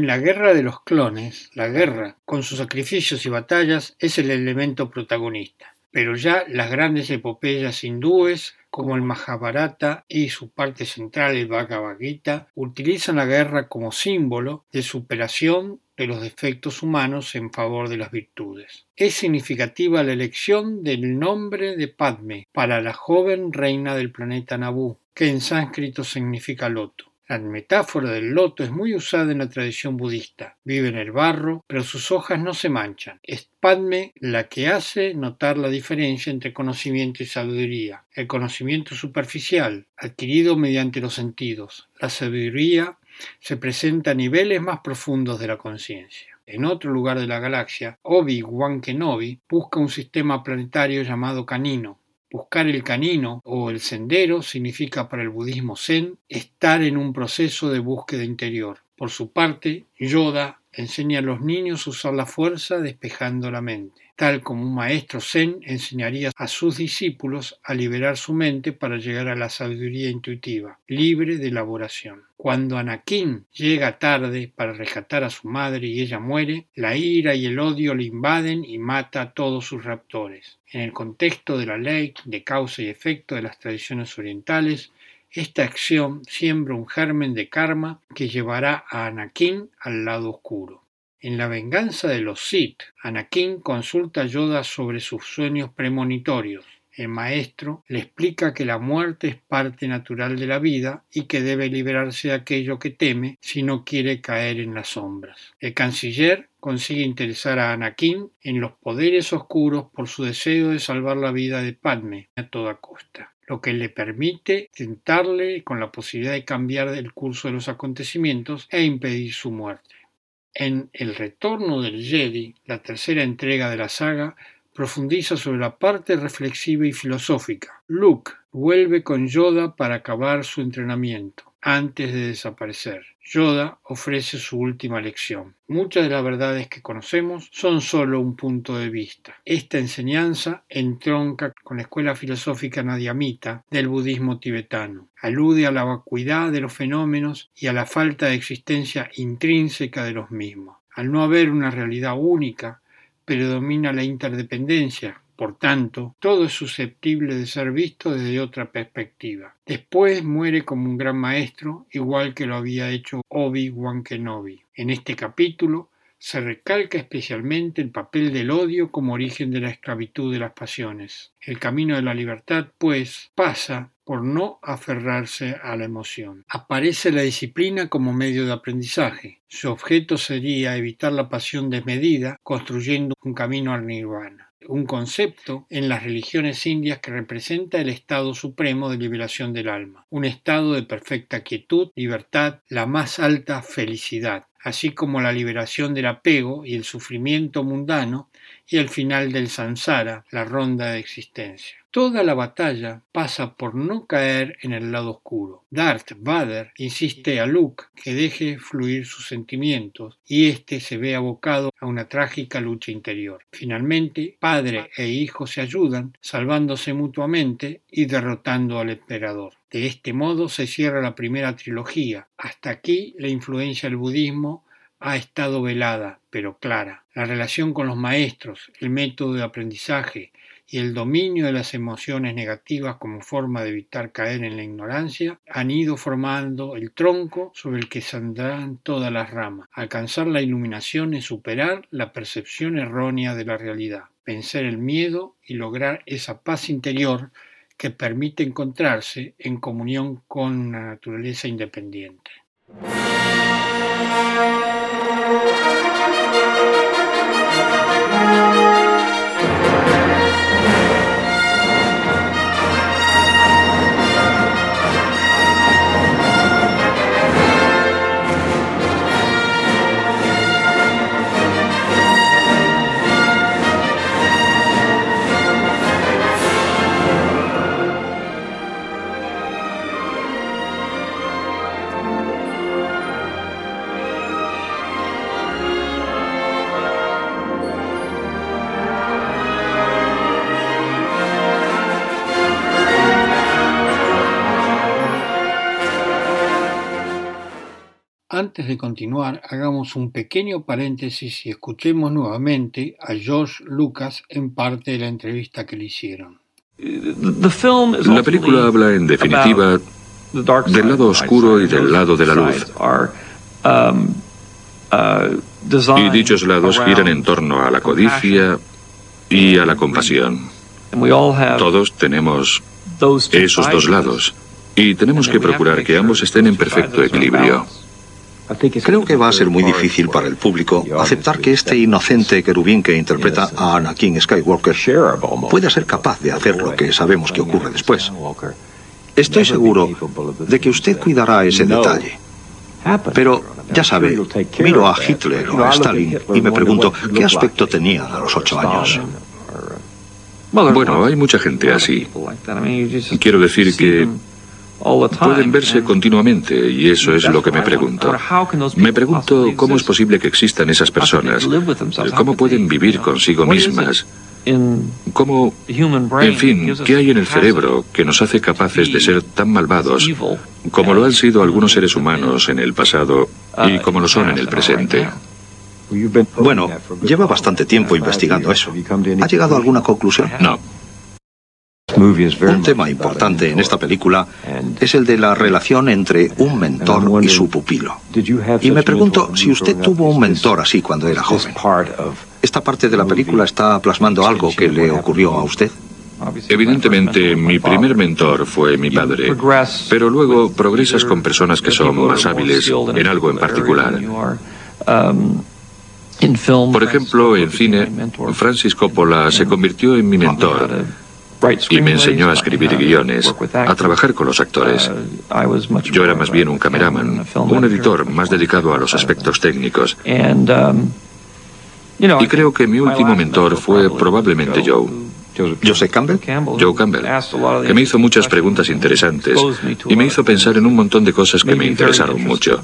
Speaker 1: La guerra de los clones, la guerra, con sus sacrificios y batallas, es el elemento protagonista. Pero ya las grandes epopeyas hindúes, como el Mahabharata y su parte central, el Bhagavad Gita, utilizan la guerra como símbolo de superación de los defectos humanos en favor de las virtudes. Es significativa la elección del nombre de Padme para la joven reina del planeta Naboo, que en sánscrito significa loto. La metáfora del loto es muy usada en la tradición budista. Vive en el barro, pero sus hojas no se manchan. Es Padme la que hace notar la diferencia entre conocimiento y sabiduría. El conocimiento superficial, adquirido mediante los sentidos. La sabiduría se presenta a niveles más profundos de la conciencia. En otro lugar de la galaxia, Obi-Wan Kenobi busca un sistema planetario llamado Canino, Buscar el camino o el sendero significa para el budismo zen estar en un proceso de búsqueda interior. Por su parte, Yoda enseña a los niños a usar la fuerza despejando la mente tal como un maestro zen enseñaría a sus discípulos a liberar su mente para llegar a la sabiduría intuitiva, libre de elaboración. Cuando Anakin llega tarde para rescatar a su madre y ella muere, la ira y el odio le invaden y mata a todos sus raptores. En el contexto de la ley de causa y efecto de las tradiciones orientales, esta acción siembra un germen de karma que llevará a Anakin al lado oscuro. En la venganza de los Sith, Anakin consulta a Yoda sobre sus sueños premonitorios. El maestro le explica que la muerte es parte natural de la vida y que debe liberarse de aquello que teme si no quiere caer en las sombras. El canciller consigue interesar a Anakin en los poderes oscuros por su deseo de salvar la vida de Padme a toda costa lo que le permite tentarle con la posibilidad de cambiar el curso de los acontecimientos e impedir su muerte. En El retorno del Jedi, la tercera entrega de la saga, profundiza sobre la parte reflexiva y filosófica. Luke vuelve con Yoda para acabar su entrenamiento antes de desaparecer. Yoda ofrece su última lección. Muchas de las verdades que conocemos son solo un punto de vista. Esta enseñanza entronca con la escuela filosófica nadiamita del budismo tibetano. Alude a la vacuidad de los fenómenos y a la falta de existencia intrínseca de los mismos. Al no haber una realidad única, predomina la interdependencia, por tanto, todo es susceptible de ser visto desde otra perspectiva. Después muere como un gran maestro, igual que lo había hecho Obi-Wan Kenobi. En este capítulo se recalca especialmente el papel del odio como origen de la esclavitud de las pasiones. El camino de la libertad, pues, pasa por no aferrarse a la emoción. Aparece la disciplina como medio de aprendizaje. Su objeto sería evitar la pasión desmedida, construyendo un camino al nirvana un concepto en las religiones indias que representa el estado supremo de liberación del alma, un estado de perfecta quietud, libertad, la más alta felicidad, así como la liberación del apego y el sufrimiento mundano y el final del samsara, la ronda de existencia. Toda la batalla pasa por no caer en el lado oscuro. Darth Vader insiste a Luke que deje fluir sus sentimientos y éste se ve abocado a una trágica lucha interior. Finalmente, padre e hijo se ayudan, salvándose mutuamente y derrotando al emperador. De este modo se cierra la primera trilogía. Hasta aquí la influencia del budismo ha estado velada, pero clara. La relación con los maestros, el método de aprendizaje, y el dominio de las emociones negativas como forma de evitar caer en la ignorancia han ido formando el tronco sobre el que saldrán todas las ramas. Alcanzar la iluminación es superar la percepción errónea de la realidad, vencer el miedo y lograr esa paz interior que permite encontrarse en comunión con una naturaleza independiente. Antes de continuar, hagamos un pequeño paréntesis y escuchemos nuevamente a George Lucas en parte de la entrevista que le hicieron.
Speaker 3: La película habla en definitiva del lado oscuro y del lado de la luz. Y dichos lados giran en torno a la codicia y a la compasión. Todos tenemos esos dos lados y tenemos que procurar que ambos estén en perfecto equilibrio.
Speaker 2: Creo que va a ser muy difícil para el público aceptar que este inocente querubín que interpreta a Anakin Skywalker pueda ser capaz de hacer lo que sabemos que ocurre después. Estoy seguro de que usted cuidará ese detalle. Pero, ya sabe, miro a Hitler o a Stalin y me pregunto qué aspecto tenía a los ocho años.
Speaker 3: Bueno, hay mucha gente así. Quiero decir que pueden verse continuamente y eso es lo que me pregunto. Me pregunto cómo es posible que existan esas personas, cómo pueden vivir consigo mismas, cómo, en fin, qué hay en el cerebro que nos hace capaces de ser tan malvados como lo han sido algunos seres humanos en el pasado y como lo son en el presente.
Speaker 2: Bueno, lleva bastante tiempo investigando eso. ¿Ha llegado a alguna conclusión?
Speaker 3: No.
Speaker 2: Un tema importante en esta película es el de la relación entre un mentor y su pupilo. Y me pregunto si usted tuvo un mentor así cuando era joven. ¿Esta parte de la película está plasmando algo que le ocurrió a usted?
Speaker 3: Evidentemente, mi primer mentor fue mi padre, pero luego progresas con personas que son más hábiles en algo en particular. Por ejemplo, en cine, Francis Coppola se convirtió en mi mentor y me enseñó a escribir guiones, a trabajar con los actores. Yo era más bien un cameraman, un editor más dedicado a los aspectos técnicos. Y creo que mi último mentor fue probablemente Joe.
Speaker 2: ¿Joseph Campbell?
Speaker 3: Joe Campbell, que me hizo muchas preguntas interesantes y me hizo pensar en un montón de cosas que me interesaron mucho.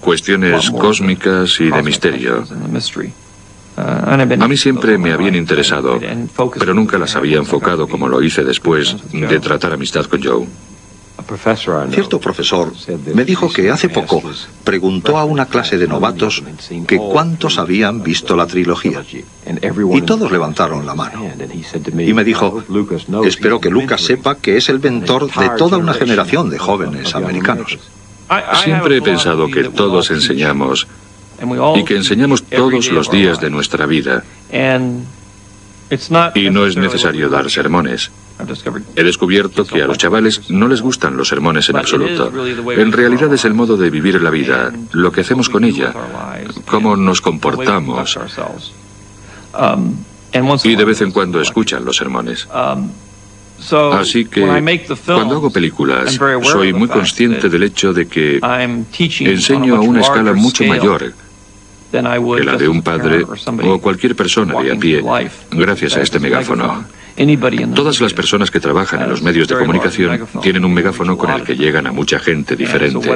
Speaker 3: Cuestiones cósmicas y de misterio. A mí siempre me habían interesado, pero nunca las había enfocado como lo hice después de tratar amistad con Joe.
Speaker 2: Cierto profesor me dijo que hace poco preguntó a una clase de novatos que cuántos habían visto la trilogía. Y todos levantaron la mano. Y me dijo, espero que Lucas sepa que es el mentor de toda una generación de jóvenes americanos.
Speaker 3: Siempre he pensado que todos enseñamos y que enseñamos todos los días de nuestra vida. Y no es necesario dar sermones. He descubierto que a los chavales no les gustan los sermones en absoluto. En realidad es el modo de vivir la vida, lo que hacemos con ella, cómo nos comportamos. Y de vez en cuando escuchan los sermones. Así que cuando hago películas soy muy consciente del hecho de que enseño a una escala mucho mayor que la de un padre o cualquier persona de a pie, gracias a este megáfono. Todas las personas que trabajan en los medios de comunicación tienen un megáfono con el que llegan a mucha gente diferente.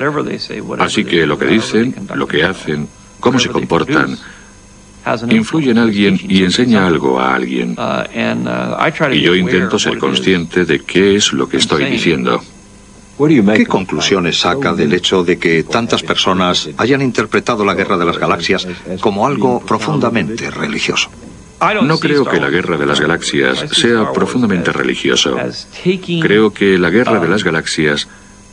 Speaker 3: Así que lo que dicen, lo que hacen, cómo se comportan, influye en alguien y enseña algo a alguien. Y yo intento ser consciente de qué es lo que estoy diciendo.
Speaker 2: ¿Qué conclusiones saca del hecho de que tantas personas hayan interpretado la Guerra de las Galaxias como algo profundamente religioso?
Speaker 3: No creo que la Guerra de las Galaxias sea profundamente religioso. Creo que la Guerra de las Galaxias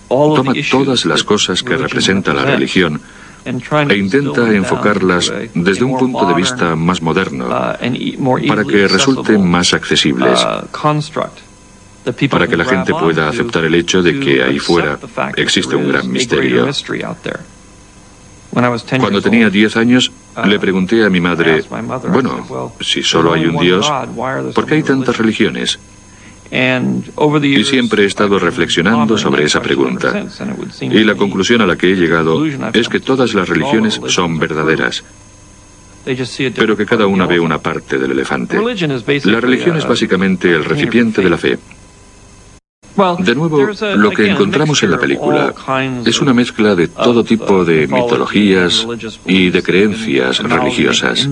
Speaker 3: toma todas las cosas que representa la religión e intenta enfocarlas desde un punto de vista más moderno para que resulten más accesibles para que la gente pueda aceptar el hecho de que ahí fuera existe un gran misterio. Cuando tenía 10 años, le pregunté a mi madre, bueno, si solo hay un Dios, ¿por qué hay tantas religiones? Y siempre he estado reflexionando sobre esa pregunta. Y la conclusión a la que he llegado es que todas las religiones son verdaderas, pero que cada una ve una parte del elefante. La religión es básicamente el recipiente de la fe. De nuevo, lo que encontramos en la película es una mezcla de todo uh, tipo de mitologías y de creencias religiosas.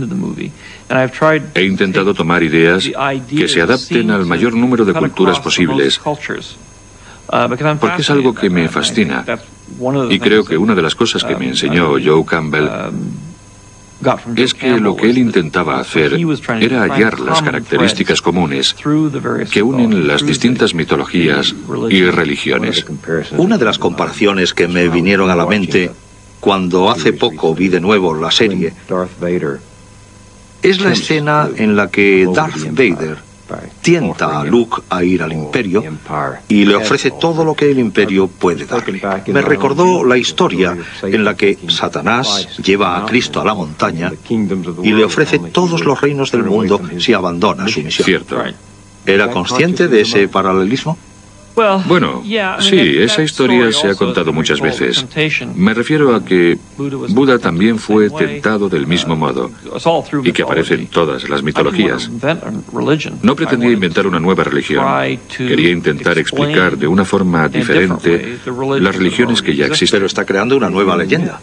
Speaker 3: He intentado tomar ideas que se adapten al mayor número de culturas posibles, uh, porque es algo que me fascina. Y creo que una de las cosas que me enseñó Joe Campbell es que lo que él intentaba hacer era hallar las características comunes que unen las distintas mitologías y religiones.
Speaker 2: Una de las comparaciones que me vinieron a la mente cuando hace poco vi de nuevo la serie es la escena en la que Darth Vader tienta a Luke a ir al imperio y le ofrece todo lo que el imperio puede darle. Me recordó la historia en la que Satanás lleva a Cristo a la montaña y le ofrece todos los reinos del mundo si abandona su misión. ¿Era consciente de ese paralelismo?
Speaker 3: Bueno, sí, esa historia se ha contado muchas veces. Me refiero a que Buda también fue tentado del mismo modo y que aparece en todas las mitologías. No pretendía inventar una nueva religión. Quería intentar explicar de una forma diferente las religiones que ya existen.
Speaker 2: Pero está creando una nueva leyenda.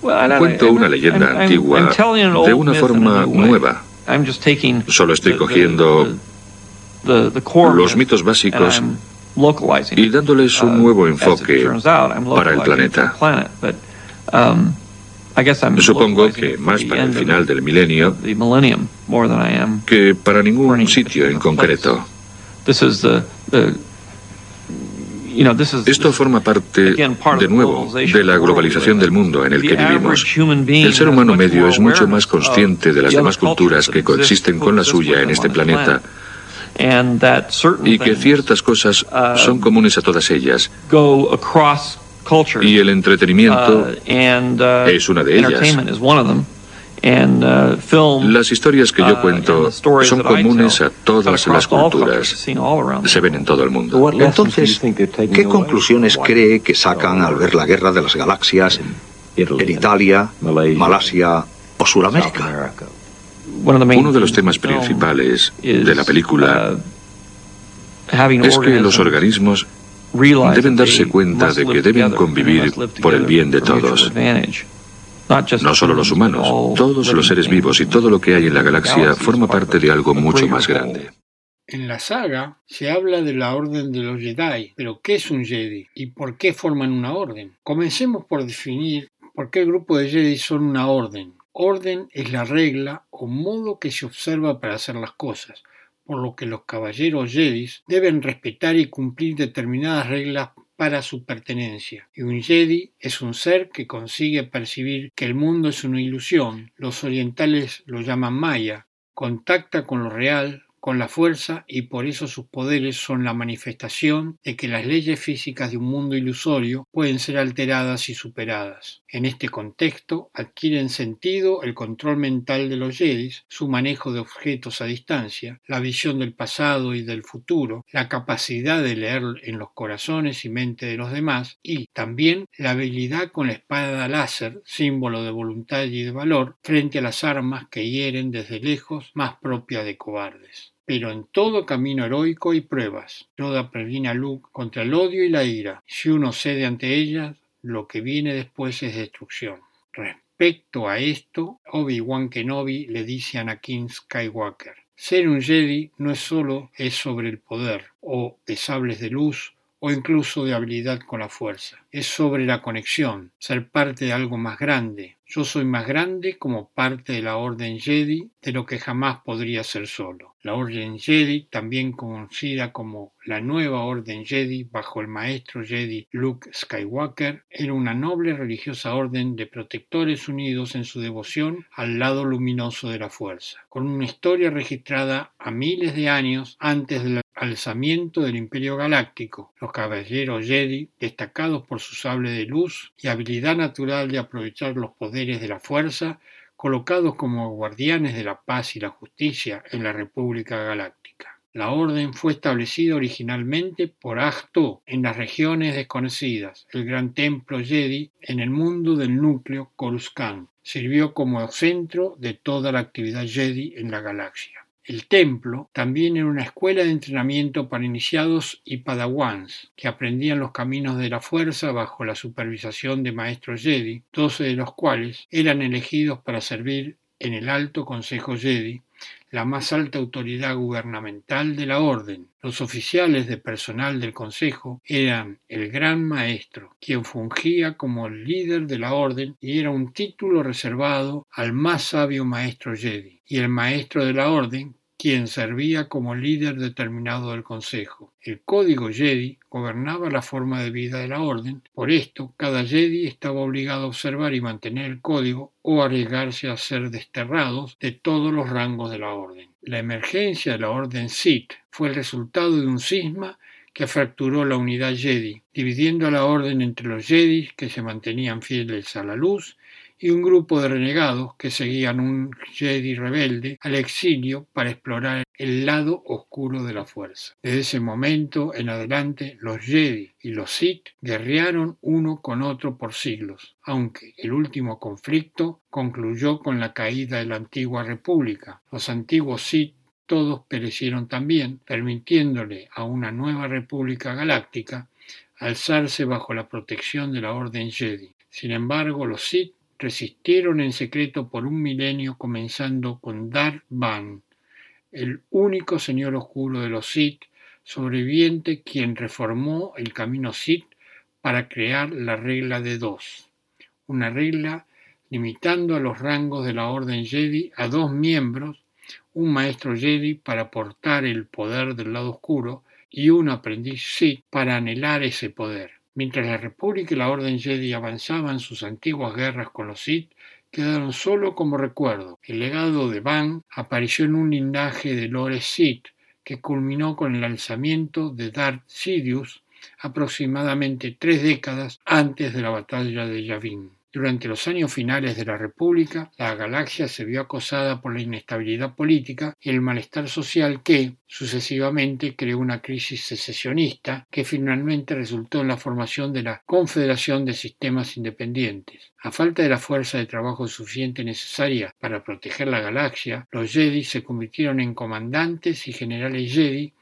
Speaker 3: Cuento una leyenda antigua de una forma nueva. Solo estoy cogiendo los mitos básicos y dándoles un uh, nuevo enfoque para el planeta. Um, Supongo que más para el final del milenio que para ningún sitio en concreto. Esto forma parte, de nuevo, de la globalización del mundo en el que vivimos. El ser humano medio es mucho más consciente de las demás culturas que coexisten con la suya en este planeta y que ciertas cosas uh, son comunes a todas ellas. Y el entretenimiento uh, uh, es una de ellas. Las historias que yo cuento son comunes a todas las culturas. Se ven en todo el mundo.
Speaker 2: Entonces, ¿qué conclusiones cree que sacan al ver la guerra de las galaxias en Italia, Malasia o Sudamérica?
Speaker 3: Uno de los temas principales de la película uh, es que los organismos deben darse cuenta de que deben convivir por el bien de todos. No solo los humanos, todos los seres vivos y todo lo que hay en la galaxia forma parte de algo mucho más grande.
Speaker 1: En la saga se habla de la orden de los Jedi, pero ¿qué es un Jedi y por qué forman una orden? Comencemos por definir por qué el grupo de Jedi son una orden. Orden es la regla o modo que se observa para hacer las cosas, por lo que los caballeros Jedi deben respetar y cumplir determinadas reglas para su pertenencia. Y un Jedi es un ser que consigue percibir que el mundo es una ilusión. Los orientales lo llaman Maya. Contacta con lo real, con la fuerza y por eso sus poderes son la manifestación de que las leyes físicas de un mundo ilusorio pueden ser alteradas y superadas. En este contexto adquieren sentido el control mental de los Jedi, su manejo de objetos a distancia, la visión del pasado y del futuro, la capacidad de leer en los corazones y mente de los demás y también la habilidad con la espada láser, símbolo de voluntad y de valor, frente a las armas que hieren desde lejos más propias de cobardes. Pero en todo camino heroico hay pruebas. Yoda previene a Luke contra el odio y la ira. Si uno cede ante ellas, lo que viene después es destrucción. Respecto a esto, Obi-Wan Kenobi le dice a Anakin Skywalker, ser un Jedi no es solo es sobre el poder o de sables de luz o incluso de habilidad con la fuerza. Es sobre la conexión, ser parte de algo más grande. Yo soy más grande como parte de la Orden Jedi de lo que jamás podría ser solo. La Orden Jedi, también conocida como la Nueva Orden Jedi bajo el maestro Jedi Luke Skywalker, era una noble religiosa orden de protectores unidos en su devoción al lado luminoso de la fuerza, con una historia registrada a miles de años antes del alzamiento del Imperio Galáctico. Los caballeros Jedi, destacados por su sable de luz y habilidad natural de aprovechar los poderes de la fuerza, colocados como guardianes de la paz y la justicia en la República Galáctica. La orden fue establecida originalmente por Ahto en las regiones desconocidas. El gran templo Jedi en el mundo del núcleo Coruscant sirvió como centro de toda la actividad Jedi en la galaxia. El templo también era una escuela de entrenamiento para iniciados y padawans, que aprendían los caminos de la fuerza bajo la supervisación de maestros Jedi, doce de los cuales eran elegidos para servir en el Alto Consejo Jedi, la más alta autoridad gubernamental de la orden. Los oficiales de personal del Consejo eran el Gran Maestro, quien fungía como el líder de la orden y era un título reservado al más sabio Maestro Jedi, y el Maestro de la Orden, quien servía como líder determinado del Consejo. El código Jedi gobernaba la forma de vida de la orden, por esto cada Jedi estaba obligado a observar y mantener el código o arriesgarse a ser desterrados de todos los rangos de la orden. La emergencia de la orden Sith fue el resultado de un cisma que fracturó la unidad Jedi, dividiendo a la orden entre los Jedi que se mantenían fieles a la luz y un grupo de renegados que seguían un Jedi rebelde al exilio para explorar el lado oscuro de la fuerza. Desde ese momento en adelante, los Jedi y los Sith guerrearon uno con otro por siglos, aunque el último conflicto concluyó con la caída de la antigua república. Los antiguos Sith todos perecieron también, permitiéndole a una nueva república galáctica alzarse bajo la protección de la Orden Jedi. Sin embargo, los Sith resistieron en secreto por un milenio comenzando con Darth Van, el único señor oscuro de los Sith, sobreviviente quien reformó el camino Sith para crear la regla de dos, una regla limitando a los rangos de la Orden Jedi a dos miembros, un maestro Jedi para portar el poder del lado oscuro y un aprendiz Sith para anhelar ese poder. Mientras la República y la Orden Jedi avanzaban sus antiguas guerras con los Sith, quedaron solo como recuerdo. El legado de Van apareció en un linaje de lores Sith que culminó con el alzamiento de Darth Sidious aproximadamente tres décadas antes de la batalla de Yavin. Durante los años finales de la República, la galaxia se vio acosada por la inestabilidad política y el malestar social que, sucesivamente, creó una crisis secesionista que finalmente resultó en la formación de la Confederación de Sistemas Independientes. A falta de la fuerza de trabajo suficiente necesaria para proteger la galaxia, los Jedi se convirtieron en comandantes y generales Jedi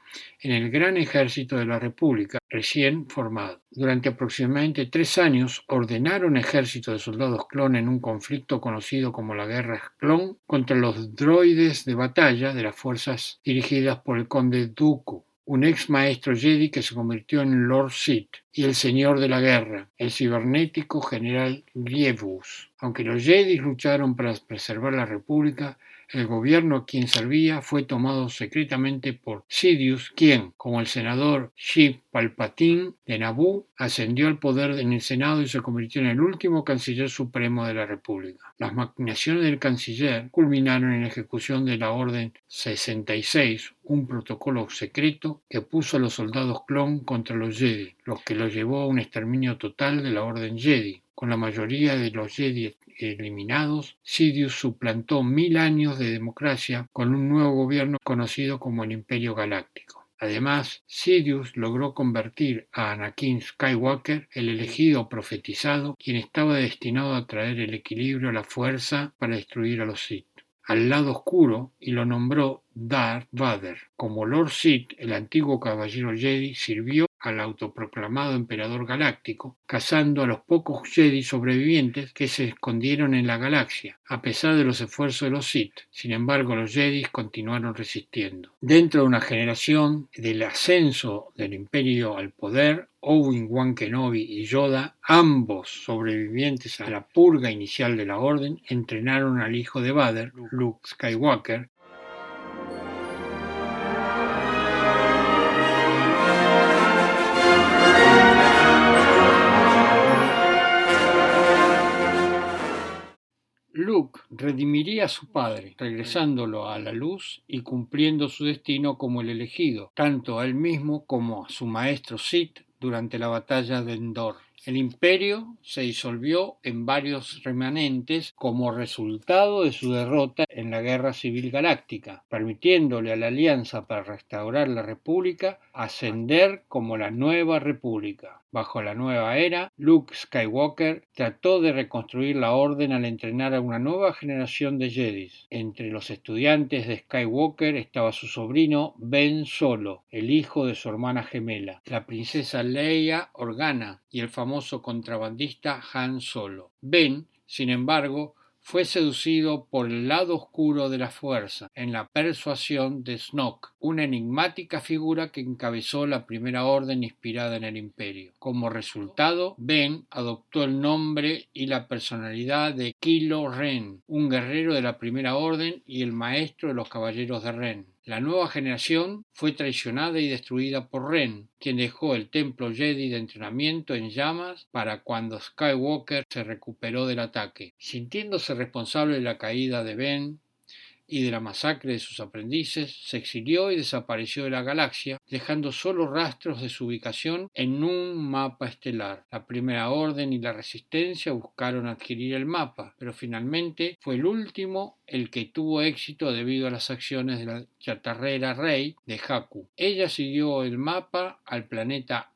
Speaker 1: en el gran ejército de la República recién formado. Durante aproximadamente tres años ordenaron ejército de soldados clon en un conflicto conocido como la Guerra Clon contra los droides de batalla de las fuerzas dirigidas por el conde Dooku un ex maestro Jedi que se convirtió en Lord Sith, y el Señor de la Guerra, el cibernético general Grievous. Aunque los Jedi lucharon para preservar la República, el gobierno a quien servía fue tomado secretamente por Sidious, quien, como el senador Sheev Palpatine de Naboo, ascendió al poder en el Senado y se convirtió en el último canciller supremo de la República. Las maquinaciones del canciller culminaron en la ejecución de la Orden 66, un protocolo secreto que puso a los soldados clon contra los Jedi, lo que los llevó a un exterminio total de la Orden Jedi. Con la mayoría de los Jedi eliminados, Sidious suplantó mil años de democracia con un nuevo gobierno conocido como el Imperio Galáctico. Además, Sidious logró convertir a Anakin Skywalker, el elegido profetizado, quien estaba destinado a traer el equilibrio a la fuerza para destruir a los Sith al lado oscuro y lo nombró Darth Vader. Como Lord Sith, el antiguo caballero Jedi sirvió al autoproclamado emperador galáctico, cazando a los pocos Jedi sobrevivientes que se escondieron en la galaxia, a pesar de los esfuerzos de los Sith. Sin embargo, los Jedi continuaron resistiendo. Dentro de una generación del ascenso del imperio al poder, Obi-Wan Kenobi y Yoda, ambos sobrevivientes a la purga inicial de la Orden, entrenaron al hijo de Vader, Luke Skywalker, Luke redimiría a su padre, regresándolo a la luz y cumpliendo su destino como el elegido, tanto a él mismo como a su maestro Sith durante la batalla de Endor. El imperio se disolvió en varios remanentes como resultado de su derrota en la Guerra Civil Galáctica, permitiéndole a la Alianza para restaurar la República ascender como la Nueva República. Bajo la nueva era, Luke Skywalker trató de reconstruir la orden al entrenar a una nueva generación de Jedis. Entre los estudiantes de Skywalker estaba su sobrino Ben Solo, el hijo de su hermana gemela, la princesa Leia Organa y el famoso contrabandista Han Solo. Ben, sin embargo, fue seducido por el lado oscuro de la fuerza en la persuasión de Snoke, una enigmática figura que encabezó la primera orden inspirada en el imperio. Como resultado, Ben adoptó el nombre y la personalidad de Kylo Ren, un guerrero de la primera orden y el maestro de los caballeros de Ren. La nueva generación fue traicionada y destruida por Ren, quien dejó el templo Jedi de entrenamiento en llamas para cuando Skywalker se recuperó del ataque. Sintiéndose responsable de la caída de Ben, y de la masacre de sus aprendices, se exilió y desapareció de la galaxia, dejando solo rastros de su ubicación en un mapa estelar. La Primera Orden y la Resistencia buscaron adquirir el mapa, pero finalmente fue el último el que tuvo éxito debido a las acciones de la chatarrera Rey de Haku. Ella siguió el mapa al planeta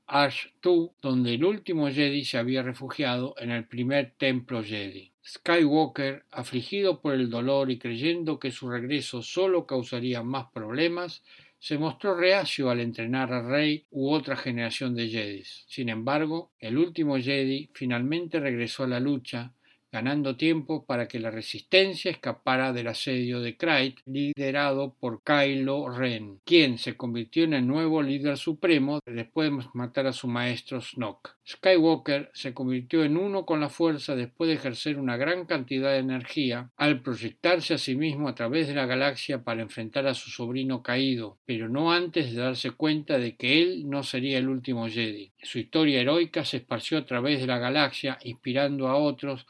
Speaker 1: 2, donde el último Jedi se había refugiado en el primer templo Jedi. Skywalker, afligido por el dolor y creyendo que su regreso solo causaría más problemas, se mostró reacio al entrenar a Rey u otra generación de Jedis. Sin embargo, el último Jedi finalmente regresó a la lucha ganando tiempo para que la resistencia escapara del asedio de Krayt, liderado por Kylo Ren, quien se convirtió en el nuevo líder supremo después de matar a su maestro Snoke. Skywalker se convirtió en uno con la fuerza después de ejercer una gran cantidad de energía al proyectarse a sí mismo a través de la galaxia para enfrentar a su sobrino caído, pero no antes de darse cuenta de que él no sería el último Jedi. Su historia heroica se esparció a través de la galaxia, inspirando a otros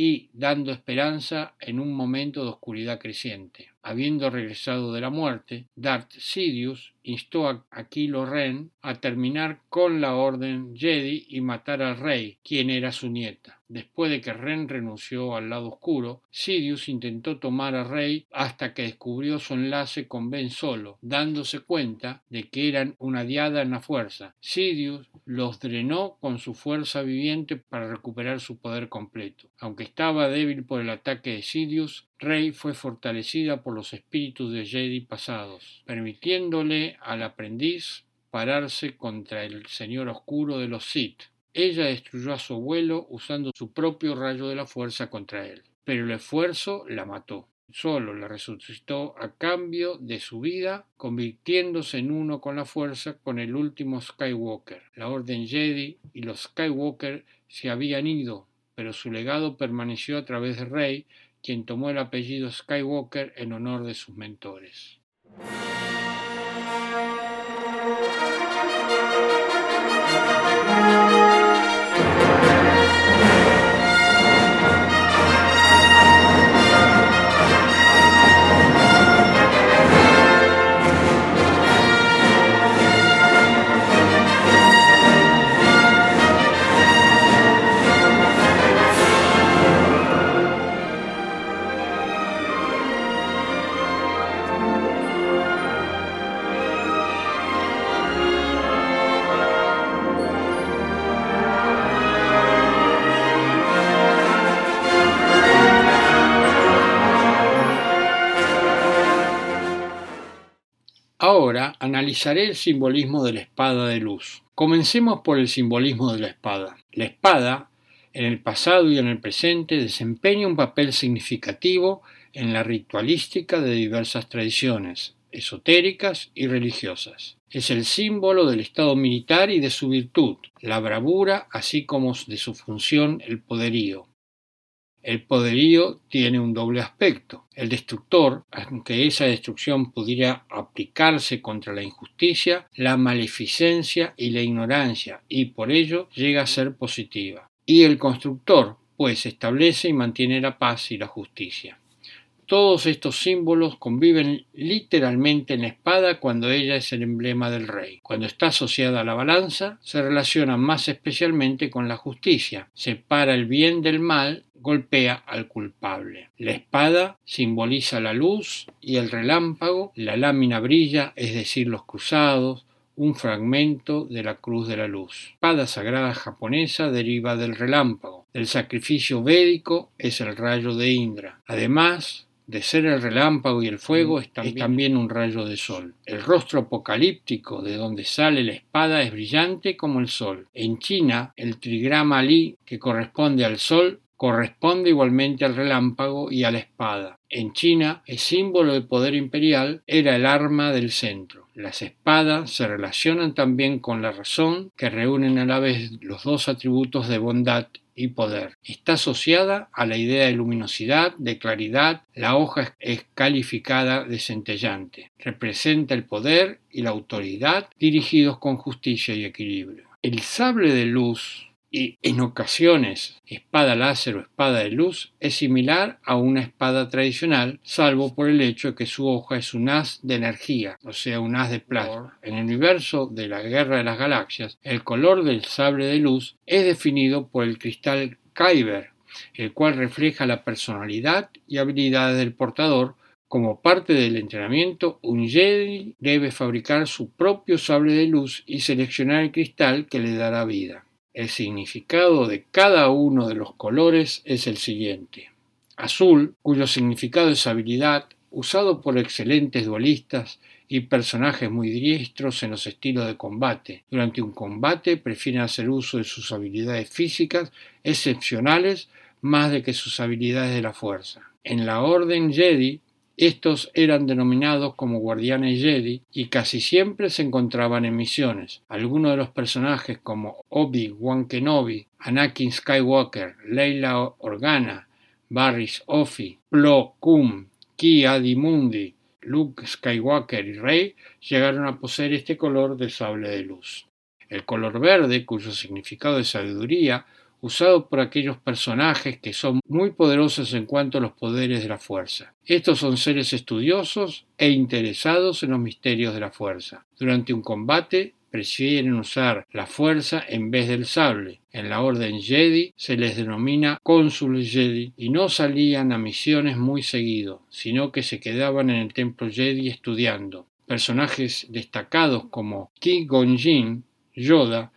Speaker 1: y dando esperanza en un momento de oscuridad creciente. Habiendo regresado de la muerte, Darth Sidious instó a Kylo Ren a terminar con la orden Jedi y matar al rey, quien era su nieta. Después de que Ren renunció al lado oscuro, Sidious intentó tomar a Rey hasta que descubrió su enlace con Ben Solo, dándose cuenta de que eran una diada en la fuerza. Sidious los drenó con su fuerza viviente para recuperar su poder completo. Aunque estaba débil por el ataque de Sidious, Rey fue fortalecida por los espíritus de Jedi pasados, permitiéndole al aprendiz pararse contra el Señor Oscuro de los Sith. Ella destruyó a su abuelo usando su propio rayo de la fuerza contra él, pero el esfuerzo la mató. Solo la resucitó a cambio de su vida, convirtiéndose en uno con la fuerza con el último Skywalker. La Orden Jedi y los Skywalker se habían ido, pero su legado permaneció a través de Rey, quien tomó el apellido Skywalker en honor de sus mentores. Analizaré el simbolismo de la espada de luz. Comencemos por el simbolismo de la espada. La espada, en el pasado y en el presente, desempeña un papel significativo en la ritualística de diversas tradiciones, esotéricas y religiosas. Es el símbolo del estado militar y de su virtud, la bravura, así como de su función, el poderío. El poderío tiene un doble aspecto. El destructor, aunque esa destrucción pudiera aplicarse contra la injusticia, la maleficencia y la ignorancia, y por ello llega a ser positiva. Y el constructor, pues establece y mantiene la paz y la justicia. Todos estos símbolos conviven literalmente en la espada cuando ella es el emblema del rey. Cuando está asociada a la balanza, se relaciona más especialmente con la justicia, separa el bien del mal, golpea al culpable. La espada simboliza la luz y el relámpago, la lámina brilla, es decir, los cruzados, un fragmento de la cruz de la luz. La espada sagrada japonesa deriva del relámpago. El sacrificio védico es el rayo de Indra. Además, de ser el relámpago y el fuego es también, un rayo de sol. El rostro apocalíptico de donde sale la espada es brillante como el sol. En China, el trigrama Li, que corresponde al sol, corresponde igualmente al relámpago y a la espada. En China, el símbolo del poder imperial era el arma del centro. Las espadas se relacionan también con la razón, que reúnen a la vez los dos atributos de bondad y poder. Está asociada a la idea de luminosidad, de claridad. La hoja es calificada de centellante. Representa el poder y la autoridad dirigidos con justicia y equilibrio. El sable de luz y en ocasiones espada láser o espada de luz es similar a una espada tradicional, salvo por el hecho de que su hoja es un haz de energía, o sea, un haz de plasma. En el universo de la Guerra de las Galaxias, el color del sable de luz es definido por el cristal Kyber, el cual refleja la personalidad y habilidades del portador. Como parte del entrenamiento, un Jedi debe fabricar su propio sable de luz y seleccionar el cristal que le dará vida. El significado de cada uno de los colores es el siguiente. Azul, cuyo significado es habilidad, usado por excelentes duelistas y personajes muy diestros en los estilos de combate. Durante un combate prefieren hacer uso de sus habilidades físicas excepcionales más de que sus habilidades de la fuerza. En la Orden Jedi estos eran denominados como guardianes Jedi y casi siempre se encontraban en misiones. Algunos de los personajes como Obi-Wan Kenobi, Anakin Skywalker, Leila Organa, Barris Offee, Plo Koon, Ki Adimundi, Luke Skywalker y Rey llegaron a poseer este color de sable de luz. El color verde, cuyo significado es sabiduría, usado por aquellos personajes que son muy poderosos en cuanto a los poderes de la fuerza. Estos son seres estudiosos e interesados en los misterios de la fuerza. Durante un combate prefieren usar la fuerza en vez del sable. En la orden Jedi se les denomina cónsules Jedi y no salían a misiones muy seguido, sino que se quedaban en el templo Jedi estudiando. Personajes destacados como Ki Gonjin, Yoda,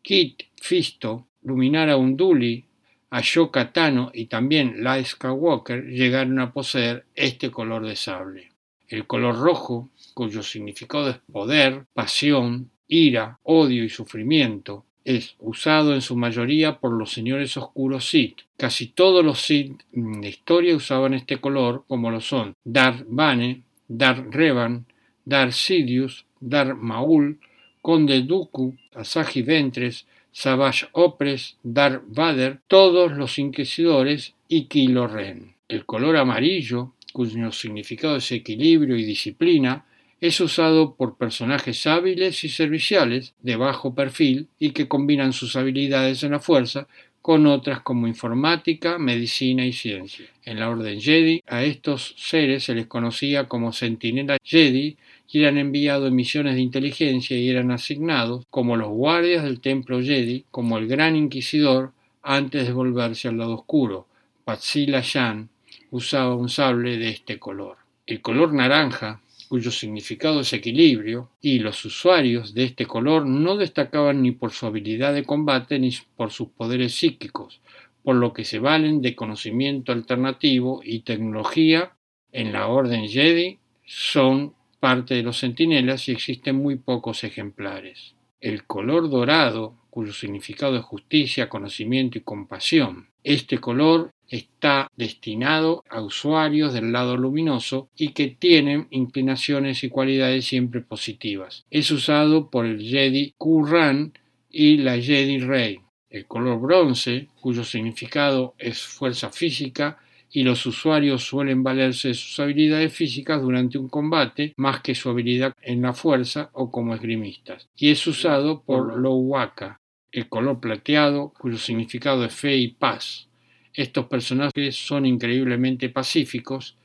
Speaker 1: Kit Fisto, Luminara Unduli, Ashoka Tano y también Light Skywalker llegaron a poseer este color de sable. El color rojo, cuyo significado es poder, pasión, ira, odio y sufrimiento, es usado en su mayoría por los señores oscuros Sith. Casi todos los Sith en la historia usaban este color, como lo son Darth Bane, Darth Revan, Darth Sidious, Darth Maul, Conde Dooku, Asahi Ventres, Savage Opres, Darth Vader, todos los inquisidores y Kylo Ren. El color amarillo, cuyo significado es equilibrio y disciplina, es usado por personajes hábiles y serviciales de bajo perfil y que combinan sus habilidades en la fuerza con otras como informática, medicina y ciencia. En la Orden Jedi a estos seres se les conocía como Sentinela Jedi eran enviados en misiones de inteligencia y eran asignados como los guardias del templo Jedi, como el gran inquisidor antes de volverse al lado oscuro. Patsila Shan usaba un sable de este color. El color naranja, cuyo significado es equilibrio, y los usuarios de este color no destacaban ni por su habilidad de combate ni por sus poderes psíquicos, por lo que se valen de conocimiento alternativo y tecnología en la Orden Jedi son parte de los centinelas y existen muy pocos ejemplares. El color dorado, cuyo significado es justicia, conocimiento y compasión. Este color está destinado a usuarios del lado luminoso y que tienen inclinaciones y cualidades siempre positivas. Es usado por el Jedi Qurran y la Jedi Rey. El color bronce, cuyo significado es fuerza física, y los usuarios suelen valerse de sus habilidades físicas durante un combate más que su habilidad en la fuerza o como esgrimistas, y es usado por Lowaka, el color plateado cuyo significado es fe y paz. Estos personajes son increíblemente pacíficos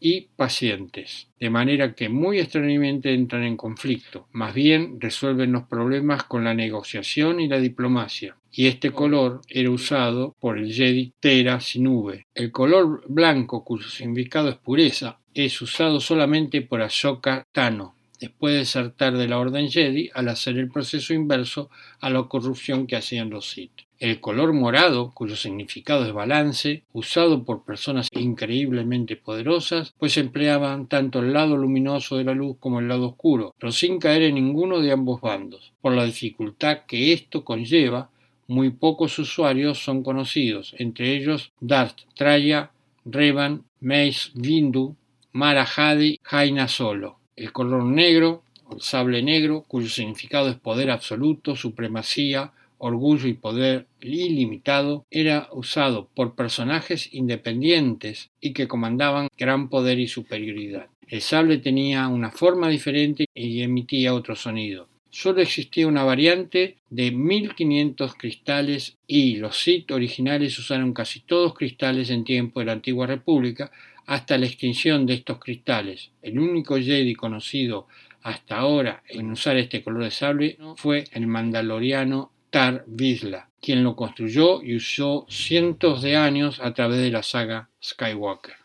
Speaker 1: y pacientes, de manera que muy extrañamente entran en conflicto, más bien resuelven los problemas con la negociación y la diplomacia, y este color era usado por el Jedi Tera Sinube. El color blanco, cuyo significado es pureza, es usado solamente por Ashoka Tano, después de desertar de la Orden Jedi al hacer el proceso inverso a la corrupción que hacían los Sith. El color morado, cuyo significado es balance, usado por personas increíblemente poderosas, pues empleaban tanto el lado luminoso de la luz como el lado oscuro, pero sin caer en ninguno de ambos bandos. Por la dificultad que esto conlleva, muy pocos usuarios son conocidos, entre ellos Darth Traya, Revan, Mace Windu, Mara Hadi, Jaina Solo. El color negro, el sable negro, cuyo significado es poder absoluto, supremacía, orgullo y poder ilimitado, era usado por personajes independientes y que comandaban gran poder y superioridad. El sable tenía una forma diferente y emitía otro sonido. Solo existía una variante de 1500 cristales y los Sith originales usaron casi todos cristales en tiempo de la antigua república hasta la extinción de estos cristales. El único Jedi conocido hasta ahora en usar este color de sable fue el mandaloriano Tar Vizsla, quien lo construyó y usó cientos de años a través de la saga Skywalker.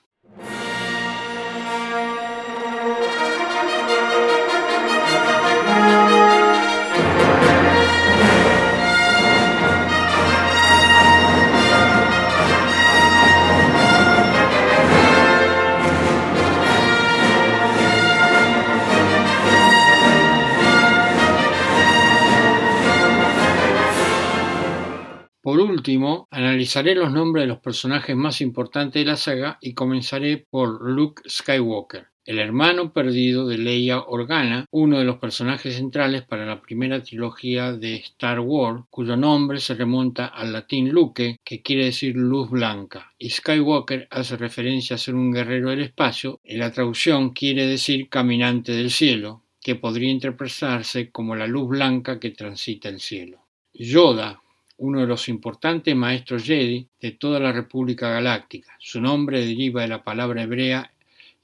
Speaker 1: Último, analizaré los nombres de los personajes más importantes de la saga y comenzaré por Luke Skywalker, el hermano perdido de Leia Organa, uno de los personajes centrales para la primera trilogía de Star Wars, cuyo nombre se remonta al latín Luke, que quiere decir luz blanca, y Skywalker hace referencia a ser un guerrero del espacio, y la traducción quiere decir caminante del cielo, que podría interpretarse como la luz blanca que transita el cielo. Yoda, uno de los importantes maestros Jedi de toda la República Galáctica. Su nombre deriva de la palabra hebrea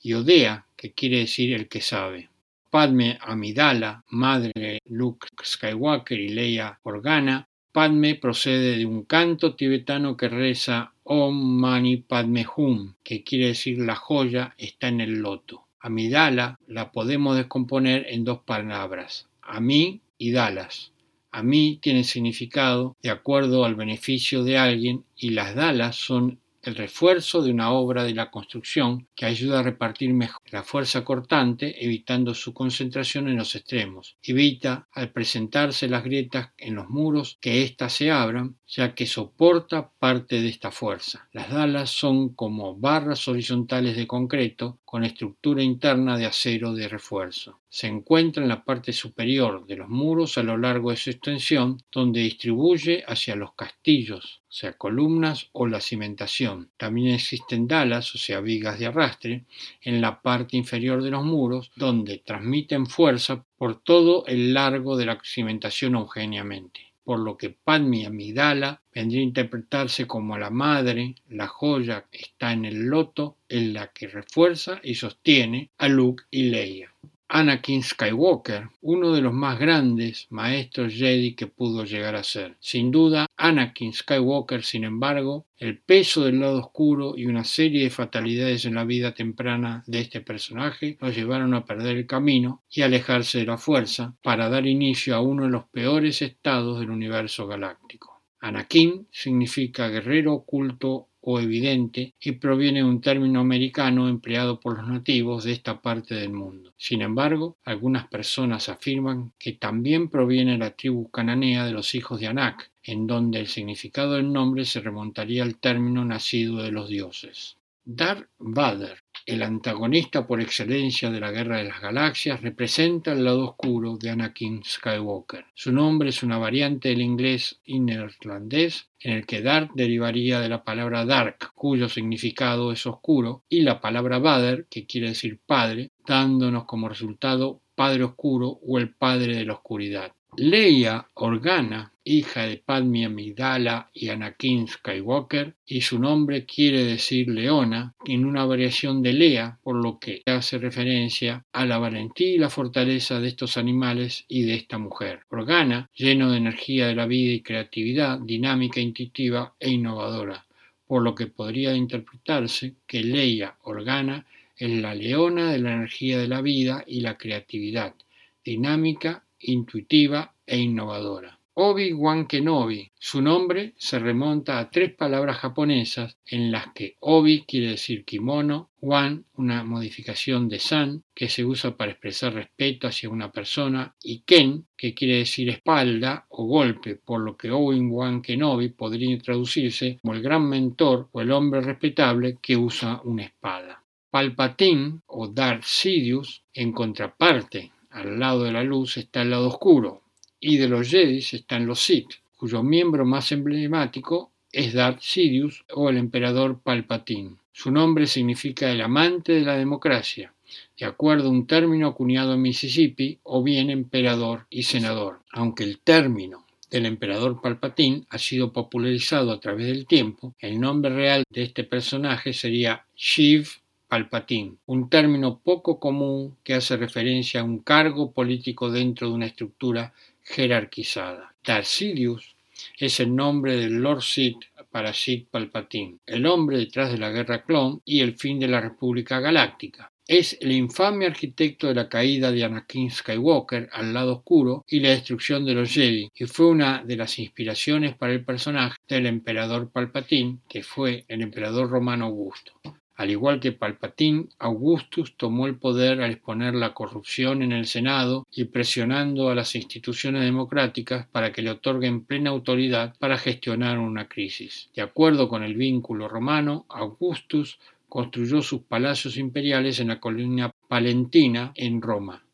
Speaker 1: Yodea, que quiere decir el que sabe. Padme Amidala, madre de Luke Skywalker y Leia Organa. Padme procede de un canto tibetano que reza Om Mani Padme Hum, que quiere decir la joya está en el loto. Amidala la podemos descomponer en dos palabras, Ami y Dalas a mí tiene significado de acuerdo al beneficio de alguien y las dalas son el refuerzo de una obra de la construcción que ayuda a repartir mejor la fuerza cortante, evitando su concentración en los extremos. Evita, al presentarse las grietas en los muros, que éstas se abran, ya que soporta parte de esta fuerza. Las dalas son como barras horizontales de concreto con estructura interna de acero de refuerzo. Se encuentra en la parte superior de los muros a lo largo de su extensión, donde distribuye hacia los castillos, sea, columnas o la cimentación. También existen dalas, o sea, vigas de arrastre, en la parte inferior de los muros, donde transmiten fuerza por todo el largo de la cimentación homogéneamente por lo que Padme Amidala vendría a interpretarse como la madre, la joya está en el loto, en la que refuerza y sostiene a Luke y Leia. Anakin Skywalker, uno de los más grandes maestros Jedi que pudo llegar a ser. Sin duda, Anakin Skywalker, sin embargo, el peso del lado oscuro y una serie de fatalidades en la vida temprana de este personaje lo llevaron a perder el camino y alejarse de la fuerza para dar inicio a uno de los peores estados del universo galáctico. Anakin significa guerrero oculto o evidente y proviene de un término americano empleado por los nativos de esta parte del mundo. Sin embargo, algunas personas afirman que también proviene de la tribu cananea de los hijos de Anak, en donde el significado del nombre se remontaría al término nacido de los dioses. Darth Vader, el antagonista por excelencia de la Guerra de las Galaxias, representa el lado oscuro de Anakin Skywalker. Su nombre es una variante del inglés neerlandés en el que Darth derivaría de la palabra dark, cuyo significado es oscuro, y la palabra Vader, que quiere decir padre, dándonos como resultado Padre Oscuro o el Padre de la Oscuridad. Leia Organa, hija de Padme Amidala y Anakin Skywalker, y su nombre quiere decir leona, en una variación de Lea, por lo que hace referencia a la valentía y la fortaleza de estos animales y de esta mujer. Organa, lleno de energía de la vida y creatividad, dinámica, intuitiva e innovadora, por lo que podría interpretarse que Leia Organa es la leona de la energía de la vida y la creatividad, dinámica intuitiva e innovadora. Obi-Wan Kenobi. Su nombre se remonta a tres palabras japonesas en las que Obi quiere decir kimono, Wan una modificación de San que se usa para expresar respeto hacia una persona y Ken que quiere decir espalda o golpe, por lo que Obi-Wan Kenobi podría traducirse como el gran mentor o el hombre respetable que usa una espada. Palpatine o Darth Sidious, en contraparte al lado de la luz está el lado oscuro, y de los Jedi están los Sith, cuyo miembro más emblemático es Darth Sidious o el emperador Palpatine. Su nombre significa el amante de la democracia, de acuerdo a un término acuñado en Mississippi, o bien emperador y senador. Aunque el término del emperador Palpatine ha sido popularizado a través del tiempo, el nombre real de este personaje sería Shiv Palpatine, un término poco común que hace referencia a un cargo político dentro de una estructura jerarquizada. Sidious es el nombre del Lord Sith para Sith Palpatine, el hombre detrás de la Guerra Clon y el fin de la República Galáctica. Es el infame arquitecto de la caída de Anakin Skywalker al lado oscuro y la destrucción de los Jedi, y fue una de las inspiraciones para el personaje del emperador Palpatine, que fue el emperador romano Augusto. Al igual que Palpatine, Augustus tomó el poder al exponer la corrupción en el Senado y presionando a las instituciones democráticas para que le otorguen plena autoridad para gestionar una crisis. De acuerdo con el vínculo romano, Augustus construyó sus palacios imperiales en la colina palentina en Roma.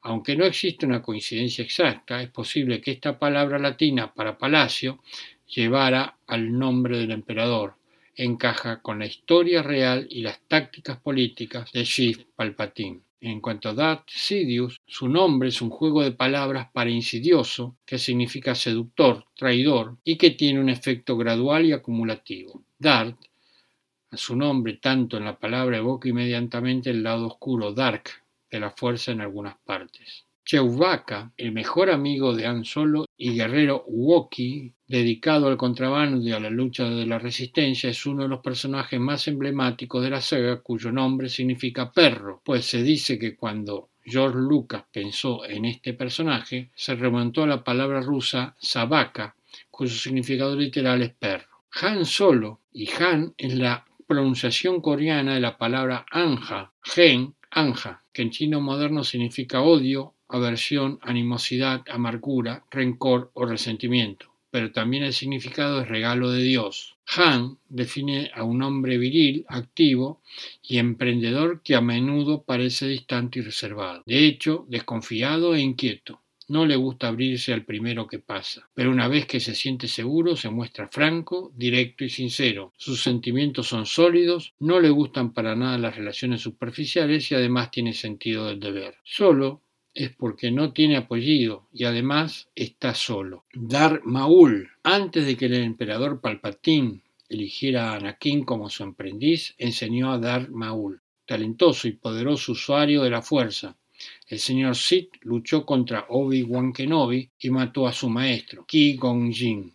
Speaker 1: Aunque no existe una coincidencia exacta, es posible que esta palabra latina para palacio llevara al nombre del emperador, encaja con la historia real y las tácticas políticas de Shiv Palpatine. En cuanto a Darth Sidious, su nombre es un juego de palabras para insidioso, que significa seductor, traidor, y que tiene un efecto gradual y acumulativo. Darth, a su nombre tanto en la palabra evoca inmediatamente el lado oscuro, dark, de la fuerza en algunas partes. Chewbacca, el mejor amigo de Han Solo y guerrero Wookiee, dedicado al contrabando y a la lucha de la resistencia, es uno de los personajes más emblemáticos de la saga cuyo nombre significa perro, pues se dice que cuando George Lucas pensó en este personaje, se remontó a la palabra rusa sabaka, cuyo significado literal es perro. Han Solo y Han es la pronunciación coreana de la palabra anja, gen, anja, que en chino moderno significa odio aversión, animosidad, amargura, rencor o resentimiento, pero también el significado es regalo de Dios. Han define a un hombre viril, activo y emprendedor que a menudo parece distante y reservado, de hecho, desconfiado e inquieto. No le gusta abrirse al primero que pasa, pero una vez que se siente seguro se muestra franco, directo y sincero. Sus sentimientos son sólidos, no le gustan para nada las relaciones superficiales y además tiene sentido del deber. Solo es porque no tiene apellido y además está solo. Dar Maul, antes de que el emperador Palpatine eligiera a Anakin como su aprendiz, enseñó a Dar Maul, talentoso y poderoso usuario de la fuerza. El señor Sith luchó contra Obi-Wan Kenobi y mató a su maestro, Ki Gong Jin.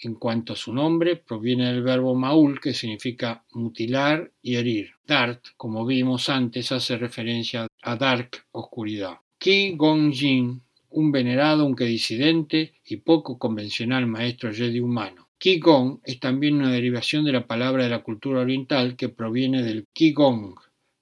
Speaker 1: En cuanto a su nombre, proviene del verbo maul, que significa mutilar y herir. Dart, como vimos antes, hace referencia a dark, oscuridad. Ki Gong-jin, un venerado, aunque disidente y poco convencional maestro Jedi humano. Qigong es también una derivación de la palabra de la cultura oriental que proviene del Qigong,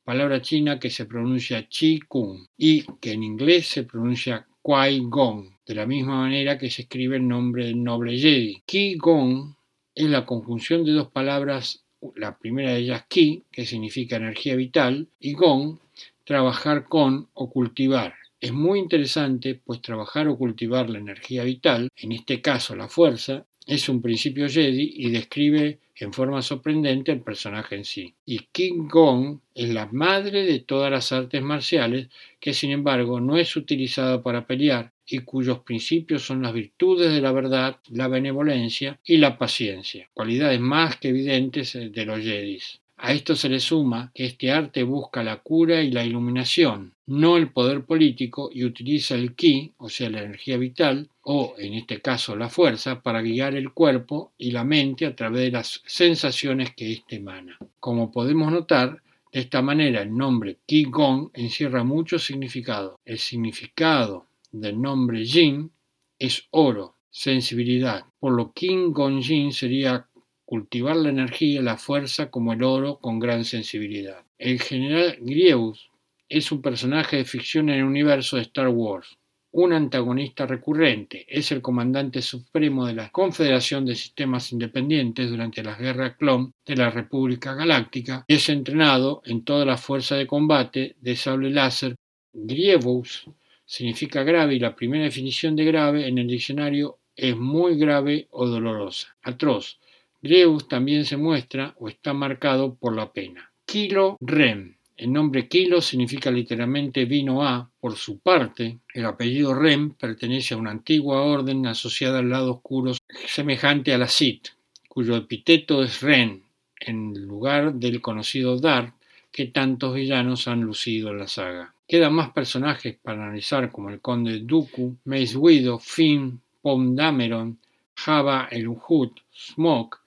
Speaker 1: palabra china que se pronuncia Qi Kung y que en inglés se pronuncia Kwai Gong, de la misma manera que se escribe el nombre del noble Jedi. Qi Gong es la conjunción de dos palabras, la primera de ellas Qi, que significa energía vital, y Gong, trabajar con o cultivar. Es muy interesante, pues trabajar o cultivar la energía vital, en este caso la fuerza, es un principio Jedi y describe en forma sorprendente el personaje en sí. Y King Gong es la madre de todas las artes marciales que sin embargo no es utilizada para pelear y cuyos principios son las virtudes de la verdad, la benevolencia y la paciencia, cualidades más que evidentes de los Jedis. A esto se le suma que este arte busca la cura y la iluminación, no el poder político, y utiliza el ki, o sea, la energía vital, o en este caso la fuerza, para guiar el cuerpo y la mente a través de las sensaciones que éste emana. Como podemos notar, de esta manera el nombre Qi Gong encierra mucho significado. El significado del nombre Jin es oro, sensibilidad, por lo King Gonjin sería cultivar la energía y la fuerza como el oro con gran sensibilidad. El general Grievous es un personaje de ficción en el universo de Star Wars, un antagonista recurrente, es el comandante supremo de la Confederación de Sistemas Independientes durante las guerras clon de la República Galáctica es entrenado en toda la fuerza de combate de sable láser. Grievous significa grave y la primera definición de grave en el diccionario es muy grave o dolorosa. Atroz. Grievous también se muestra o está marcado por la pena. Kilo Rem el nombre Kilo significa literalmente vino a. Por su parte, el apellido Rem pertenece a una antigua orden asociada al lado oscuro semejante a la Sith, cuyo epíteto es Ren, en lugar del conocido Darth que tantos villanos han lucido en la saga. Quedan más personajes para analizar como el conde Dooku, Mace Windu, Finn, Pom Dameron, Java el Uhud, Smoke,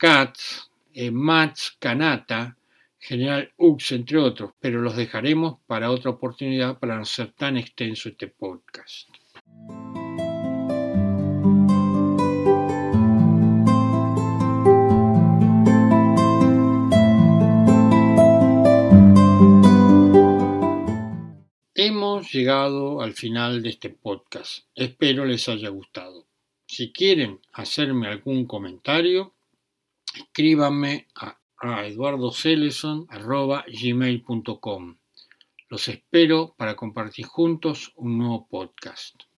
Speaker 1: Katz, eh, Mats Kanata, General Ux, entre otros, pero los dejaremos para otra oportunidad para no ser tan extenso este podcast. Hemos llegado al final de este podcast. Espero les haya gustado. Si quieren hacerme algún comentario, escríbanme a a. Los espero para compartir juntos un nuevo podcast.